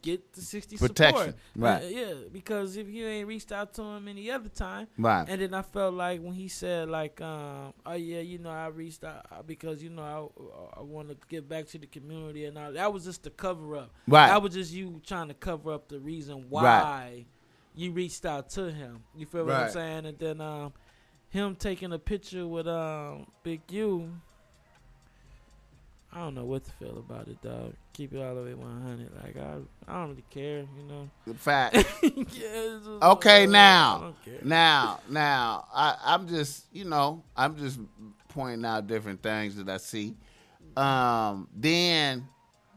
get the 60 Protection, support. right. Uh, yeah, because if you ain't reached out to him any other time, Right. and then I felt like when he said like, um, "Oh yeah, you know, I reached out uh, because you know I I want to get back to the community and all." That was just the cover up. Right. That was just you trying to cover up the reason why you reached out to him. You feel what I'm saying? And then um, him taking a picture with um Big U. I don't know what to feel about it, dog. Keep it all the way 100. Like I, I don't really care, you know. The fact. yeah, Okay, like, now, now, now, I, I'm just, you know, I'm just pointing out different things that I see. Um, then,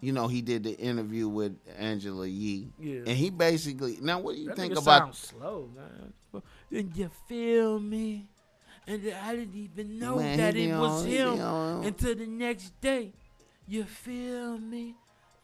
you know, he did the interview with Angela Yee, Yeah. and he basically. Now, what do you That think about? slow, man. And you feel me? And I didn't even know Man, that it was on- him until the next day. You feel me?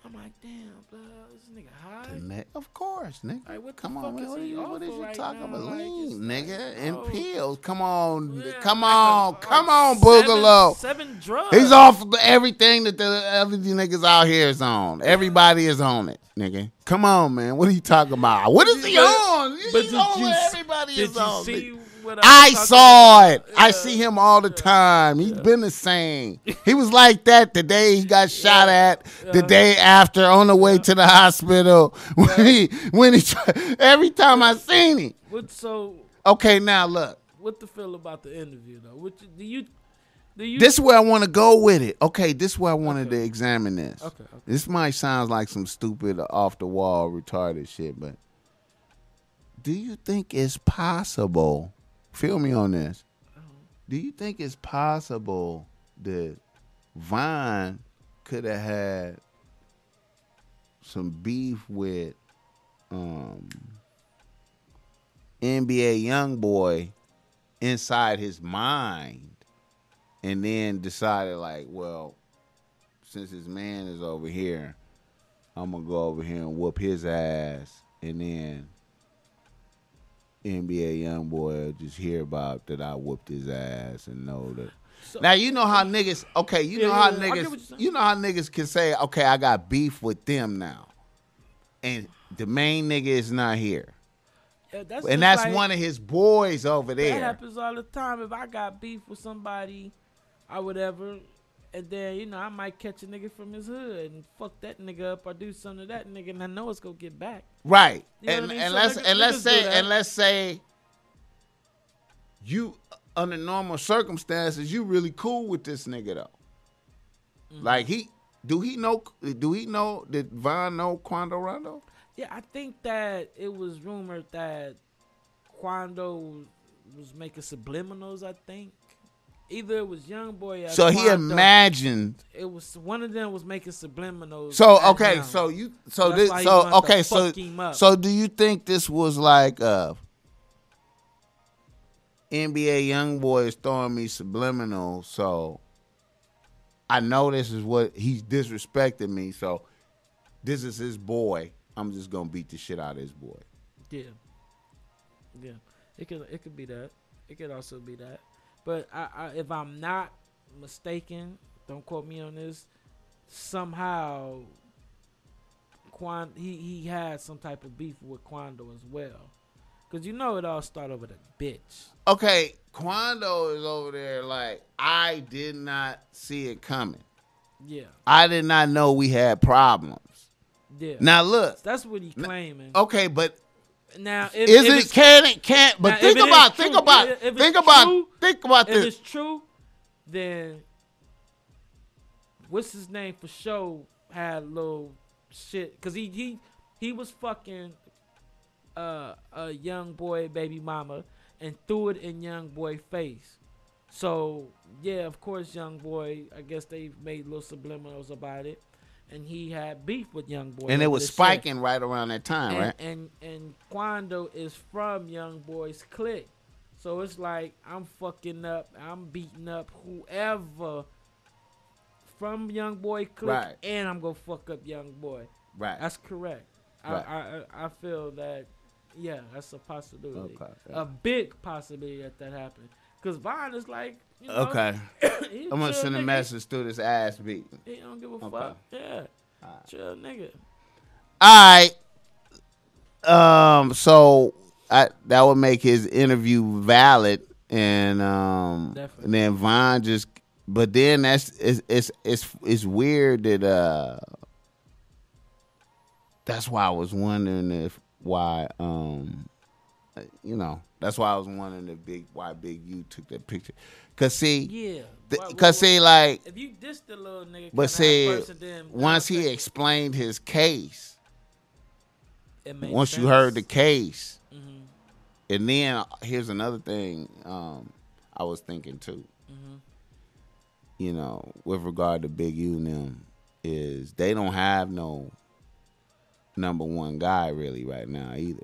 I'm like, damn, bro, this nigga high. Ne- of course, nigga. Like, what Come on, man. is What, you, what off you right talking now? about? Like, Lean, nigga, like, and oh. pills. Come on, Yeah, come like on, a- come like on, seven- Boogaloo. Seven drugs. He's off everything that the other niggas out here is on. Everybody is on it, nigga. Come on, man. What are you talking about? What is he But- on? but He's did on you what everybody Did is you on. see I saw about? it. I see him all the time. He's been the same. He was like that the day he got shot at, the day after on the way to the hospital. When he, when he, every time I seen him. What so? Okay, now look. What the feel about the interview though? What do you do you? This is where I want to go with it. Okay, this is where I wanted Okay. to examine this. Okay, okay. This might sound like some stupid, off the wall, retarded shit, but do you think it's possible? Feel me on this. Do you think it's possible that Von could have had some beef with um, NBA YoungBoy inside his mind, and then decided like, well, since his man is over here, I'm gonna go over here and whoop his ass, and then NBA young boy just hear about that I whooped his ass and know that. So- now you know how niggas. Okay, you Yeah, know how yeah, I get what you're niggas. You know how niggas can say, okay, I got beef with them now, and the main nigga is not here, Yeah, that's and that's like- one of his boys over there. That happens all the time. If I got beef with somebody, or whatever, and then you know I might catch a nigga from his hood and fuck that nigga up or do something to that nigga, and I know it's gonna get back. Right. You know and I mean? and So let's niggas- and let's say and let's say you under normal circumstances you really cool with this nigga though. Mm-hmm. Like he do he know do he know did Von know Quando Rondo? Yeah, I think that it was rumored that Quando was making subliminals. I think either it was Young Boy. So he imagined It was one of them was making subliminals. so okay, so you so That's this so okay, so fuck him up. so do you think this was like uh NBA young boy is throwing me subliminal, so I know this is what he's disrespecting me, so this is his boy. I'm just gonna beat the shit out of his boy. Yeah, yeah. It could it could be that. It could also be that. But I, I if I'm not mistaken, don't quote me on this. Somehow, Quan he he had some type of beef with Quando as well, because you know it all started with a bitch. Okay, Quando is over there like I did not see it coming. Yeah, I did not know we had problems. yeah. Now look, that's what he claiming. okay, but Now, if, is if it can it can't? But think about think about if- if think about think about this if it's true, then what's his name for show had a little shit because he he he was fucking uh, a young boy baby mama and threw it in young boy face. So yeah, of course, young boy. I guess they made little subliminals about it, and he had beef with young boy, and it was spiking right around that time, and, right? and and Quando is from Young Boy's clique. So it's like I'm fucking up, I'm beating up whoever from Young Boy clique, Right. and I'm gonna fuck up Young Boy. Right. That's correct. Right. I, I I feel that yeah, that's a possibility, Okay, yeah. a big possibility that that happened. Cause Von is like, you know, okay. I'm gonna send a nigga. message through this ass beat. He don't give a Okay. fuck. Yeah, chill nigga. All right. Um. So I that would make his interview valid, and um, Definitely. and then Von just. But then that's it's it's it's it's weird that uh. That's why I was wondering if why um, you know that's why I was wondering if big why Big U took that picture, cause see, Yeah, th- Why- why- cause see like if you diss the little nigga, But see, at first and then once he explained his case, once you heard the case, Mhm, and then uh, here's another thing um, I was thinking too. mhm. You know, with regard to Big U and them, is they don't have no number one guy really right now either.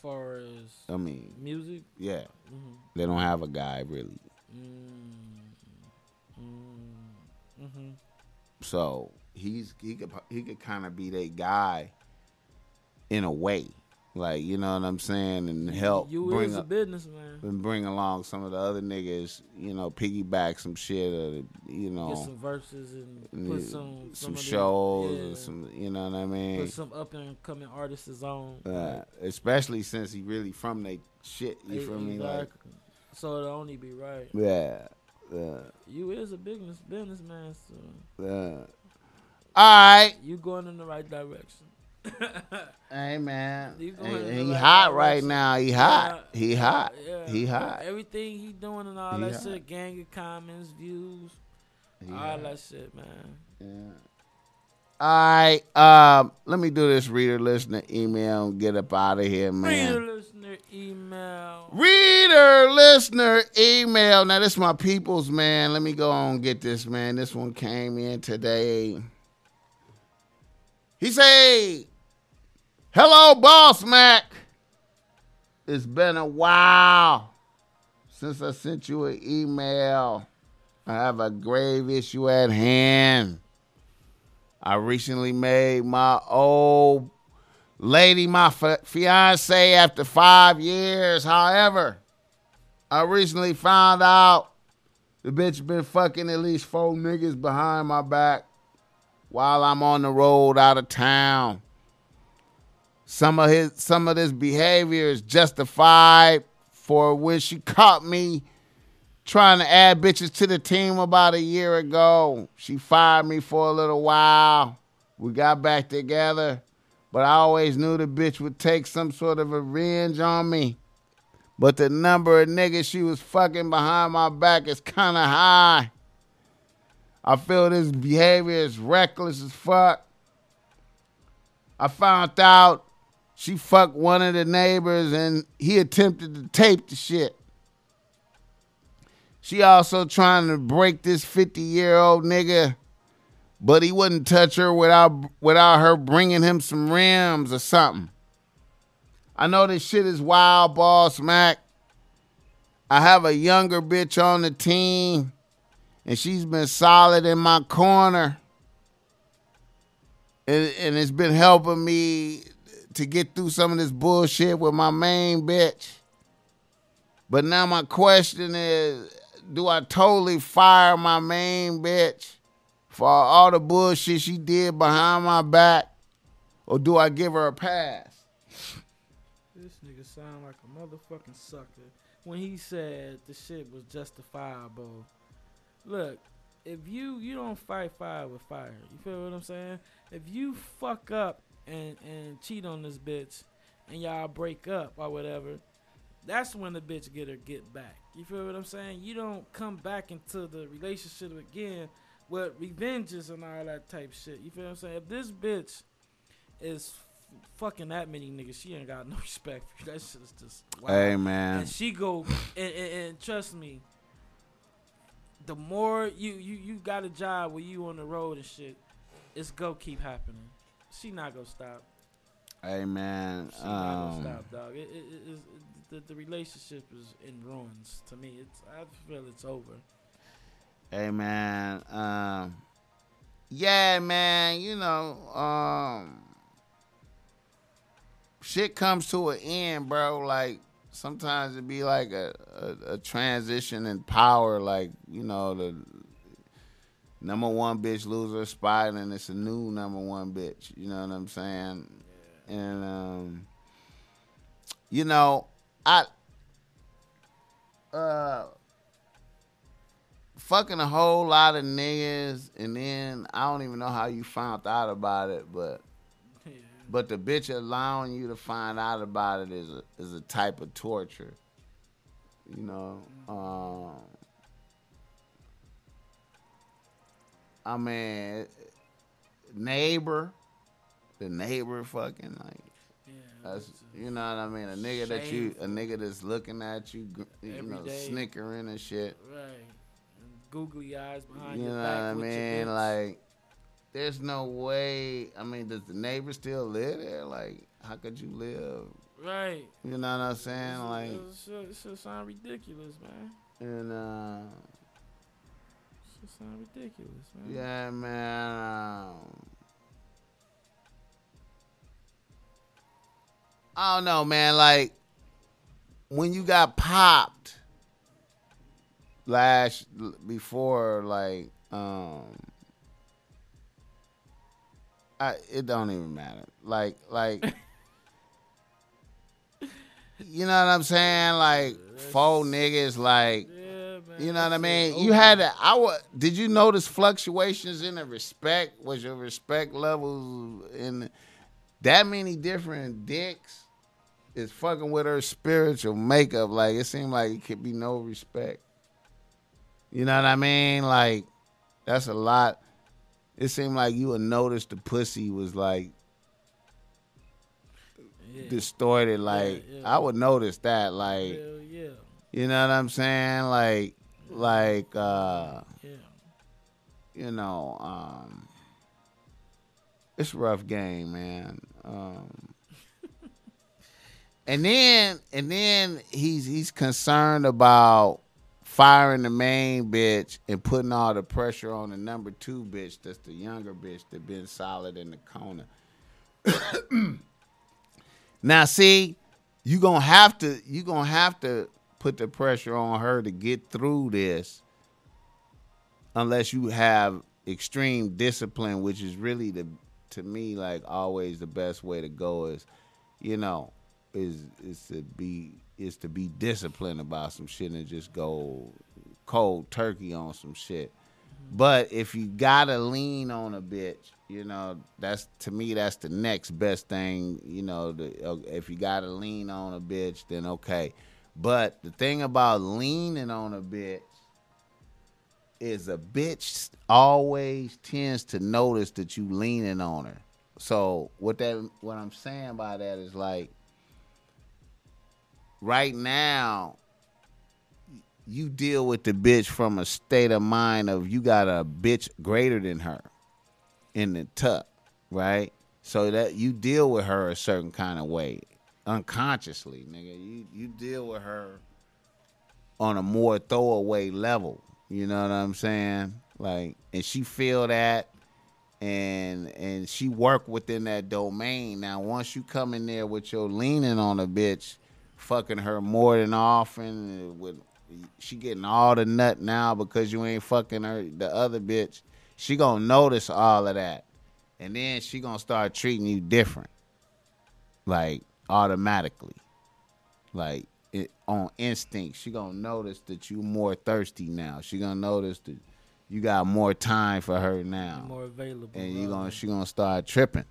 far as I mean, music, yeah, mhm, they don't have a guy really. Mm, mm, mhm. So he's he could he could kind of be that guy in a way, like you know what I'm saying, and help You bring is a up, businessman. and bring along some of the other niggas, you know, piggyback some shit, or you know, Get some verses and put yeah, some some shows, yeah, or some, you know what I mean. put some up and coming artists on. Uh, especially since he really from they shit. You feel me? Like. So it'll only be right. yeah, yeah, You is a business businessman, so yeah. All right, you going in the right direction. hey man, You going Hey, in he the right hot right direction. now. He hot. Yeah, He hot. yeah. He hot. Everything he doing and all He that hot. shit, gang of comments, views, He all hot. that shit, man. Yeah. All right. Um, let me do this reader listener email and get up out of here, man. Reader listener email. Reader listener email. Now this my people's man. Let me go on and get this man. This one came in today. He say, "Hello, boss Mac. It's been a while since I sent you an email. I have a grave issue at hand. I recently made my old lady my fi- fiance after five years. However, I recently found out the bitch been fucking at least four niggas behind my back while I'm on the road out of town. Some of his some of this behavior is justified for when she caught me trying to add bitches to the team about a year ago. She fired me for a little while. We got back together, but I always knew the bitch would take some sort of revenge on me. But the number of niggas she was fucking behind my back is kind of high. I feel this behavior is reckless as fuck. I found out she fucked one of the neighbors and he attempted to tape the shit. She also trying to break this 50 year old nigga, but he wouldn't touch her without without her bringing him some rims or something. I know this shit is wild, boss Mac. I have a younger bitch on the team, and she's been solid in my corner. And, and it's been helping me to get through some of this bullshit with my main bitch. But now my question is, do I totally fire my main bitch for all the bullshit she did behind my back? Or do I give her a pass? This nigga sound like a motherfucking sucker when he said the shit was justifiable. Look, if you you don't fight fire with fire, you feel what I'm saying? If you fuck up and and cheat on this bitch and y'all break up or whatever, that's when the bitch get her get back. You feel what I'm saying? You don't come back into the relationship again with revenges and all that type shit. You feel what I'm saying? If this bitch is f- fucking that many niggas, she ain't got no respect for you. That shit is just wild. Hey, man. And she go and, and, and trust me, the more you, you you got a job where you on the road and shit, it's go keep happening. She not gonna stop. Hey, man. She not gonna Um, stop, dog. It, it, it, it, the, the relationship is in ruins to me. It's I feel it's over. Hey man, um, yeah, man, you know, um, shit comes to an end, bro. Like sometimes it be like a, a, a transition in power, like you know the number one bitch lose her spot and it's a new number one bitch. You know what I'm saying? And um, you know, I uh fucking a whole lot of niggas, and then I don't even know how you found out about it, but Yeah. but the bitch allowing you to find out about it is a, is a type of torture. You know, um, I mean, neighbor, the neighbor, fucking like. That's you know what I mean. A nigga that you, a nigga that's looking at you, you Every know, day. snickering and shit. right. And googly eyes behind You know your what. I mean? Like, there's no way. I mean, does the neighbor still live there? Like, how could you live? right. You know what I'm saying? This- Like, shit, this shit sound ridiculous, man. and uh, It sound ridiculous, man. Yeah, man. Um, I don't know, man. Like when you got popped last before, like um, I it don't even matter. Like like. You know what I'm saying? Like four niggas, like you know what I mean? You had to. I Did you notice fluctuations in the respect? Was your respect levels in that many different dicks? Is fucking with her spiritual makeup. Like it seemed like it could be no respect. You know what I mean? Like that's a lot. It seemed like you would notice the pussy was like yeah. distorted. Like yeah. I would notice that. Like yeah, you know what I'm saying? Like like uh yeah. you know, um, it's a rough game, man. Um, and then and then he's he's concerned about firing the main bitch and putting all the pressure on the number two bitch, that's the younger bitch that been solid in the corner. now, see, you gonna have to you gonna have to put the pressure on her to get through this unless you have extreme discipline, which is really the to me like always the best way to go is, you know, is is to be is to be disciplined about some shit and just go cold turkey on some shit. But if you gotta lean on a bitch, you know, that's to me that's the next best thing. You know, uh, if you gotta lean on a bitch, then okay. But the thing about leaning on a bitch is a bitch always tends to notice that you leaning on her. So what that what I'm saying by that is like right now you deal with the bitch from a state of mind of you got a bitch greater than her in the tuck, right? So that you deal with her a certain kind of way, unconsciously, nigga. You you deal with her on a more throwaway level. You know what I'm saying? Like, and she feel that, and and she work within that domain. Now, once you come in there with your leaning on a bitch, fucking her more than often, with she getting all the nut now because you ain't fucking her the other bitch. She gonna notice all of that, and then she gonna start treating you different, like automatically, like it, on instinct. She gonna notice that you more thirsty now. She gonna notice that you got more time for her now, More available. and you gonna she gonna start tripping.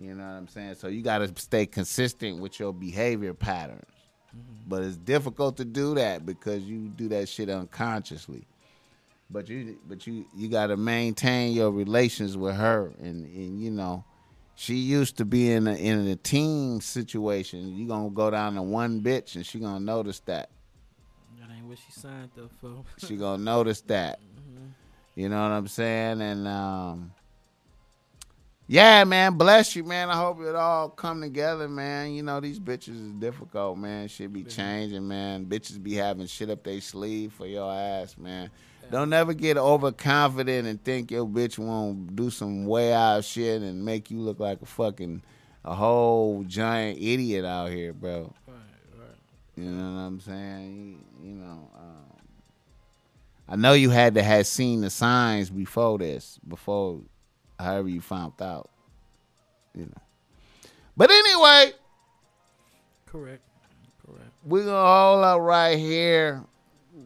You know what I'm saying? So you gotta stay consistent with your behavior patterns. But it's difficult to do that because you do that shit unconsciously. But you but you you gotta maintain your relations with her and, and you know, she used to be in a in a team situation. You gonna go down to one bitch and she gonna notice that. That ain't what she signed up for. She gonna notice that. You know what I'm saying? And um yeah, man, bless you, man. I hope it all come together, man. You know, these bitches is difficult, man. Shit be changing, man. Bitches be having shit up their sleeve for your ass, man. Don't never get overconfident and think your bitch won't do some way out shit and make you look like a fucking a whole giant idiot out here, bro. right, right. You know what I'm saying? You, you know, um, I know you had to have seen the signs before this, before however you found out. You know. But anyway, Correct. Correct. we're gonna hold up right here.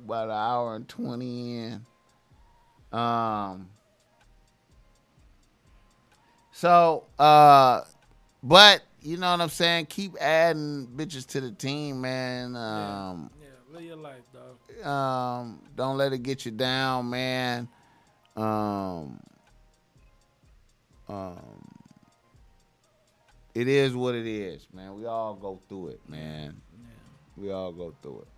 About an hour and twenty in. Um so uh but you know what I'm saying? Keep adding bitches to the team, man. Um Yeah, live your life, dog. um, don't let it get you down, man. Um, um, it is what it is, man. We all go through it, man. Yeah. We all go through it.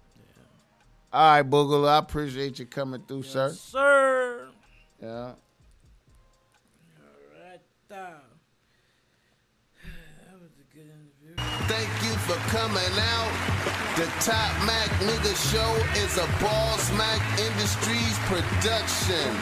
All right, Boogaloo, I appreciate you coming through, sir. Yes, sir. Yeah. All right, down. That was a good interview. Thank you for coming out. The Top Mac Nigga Show is a Boss Mac Industries production.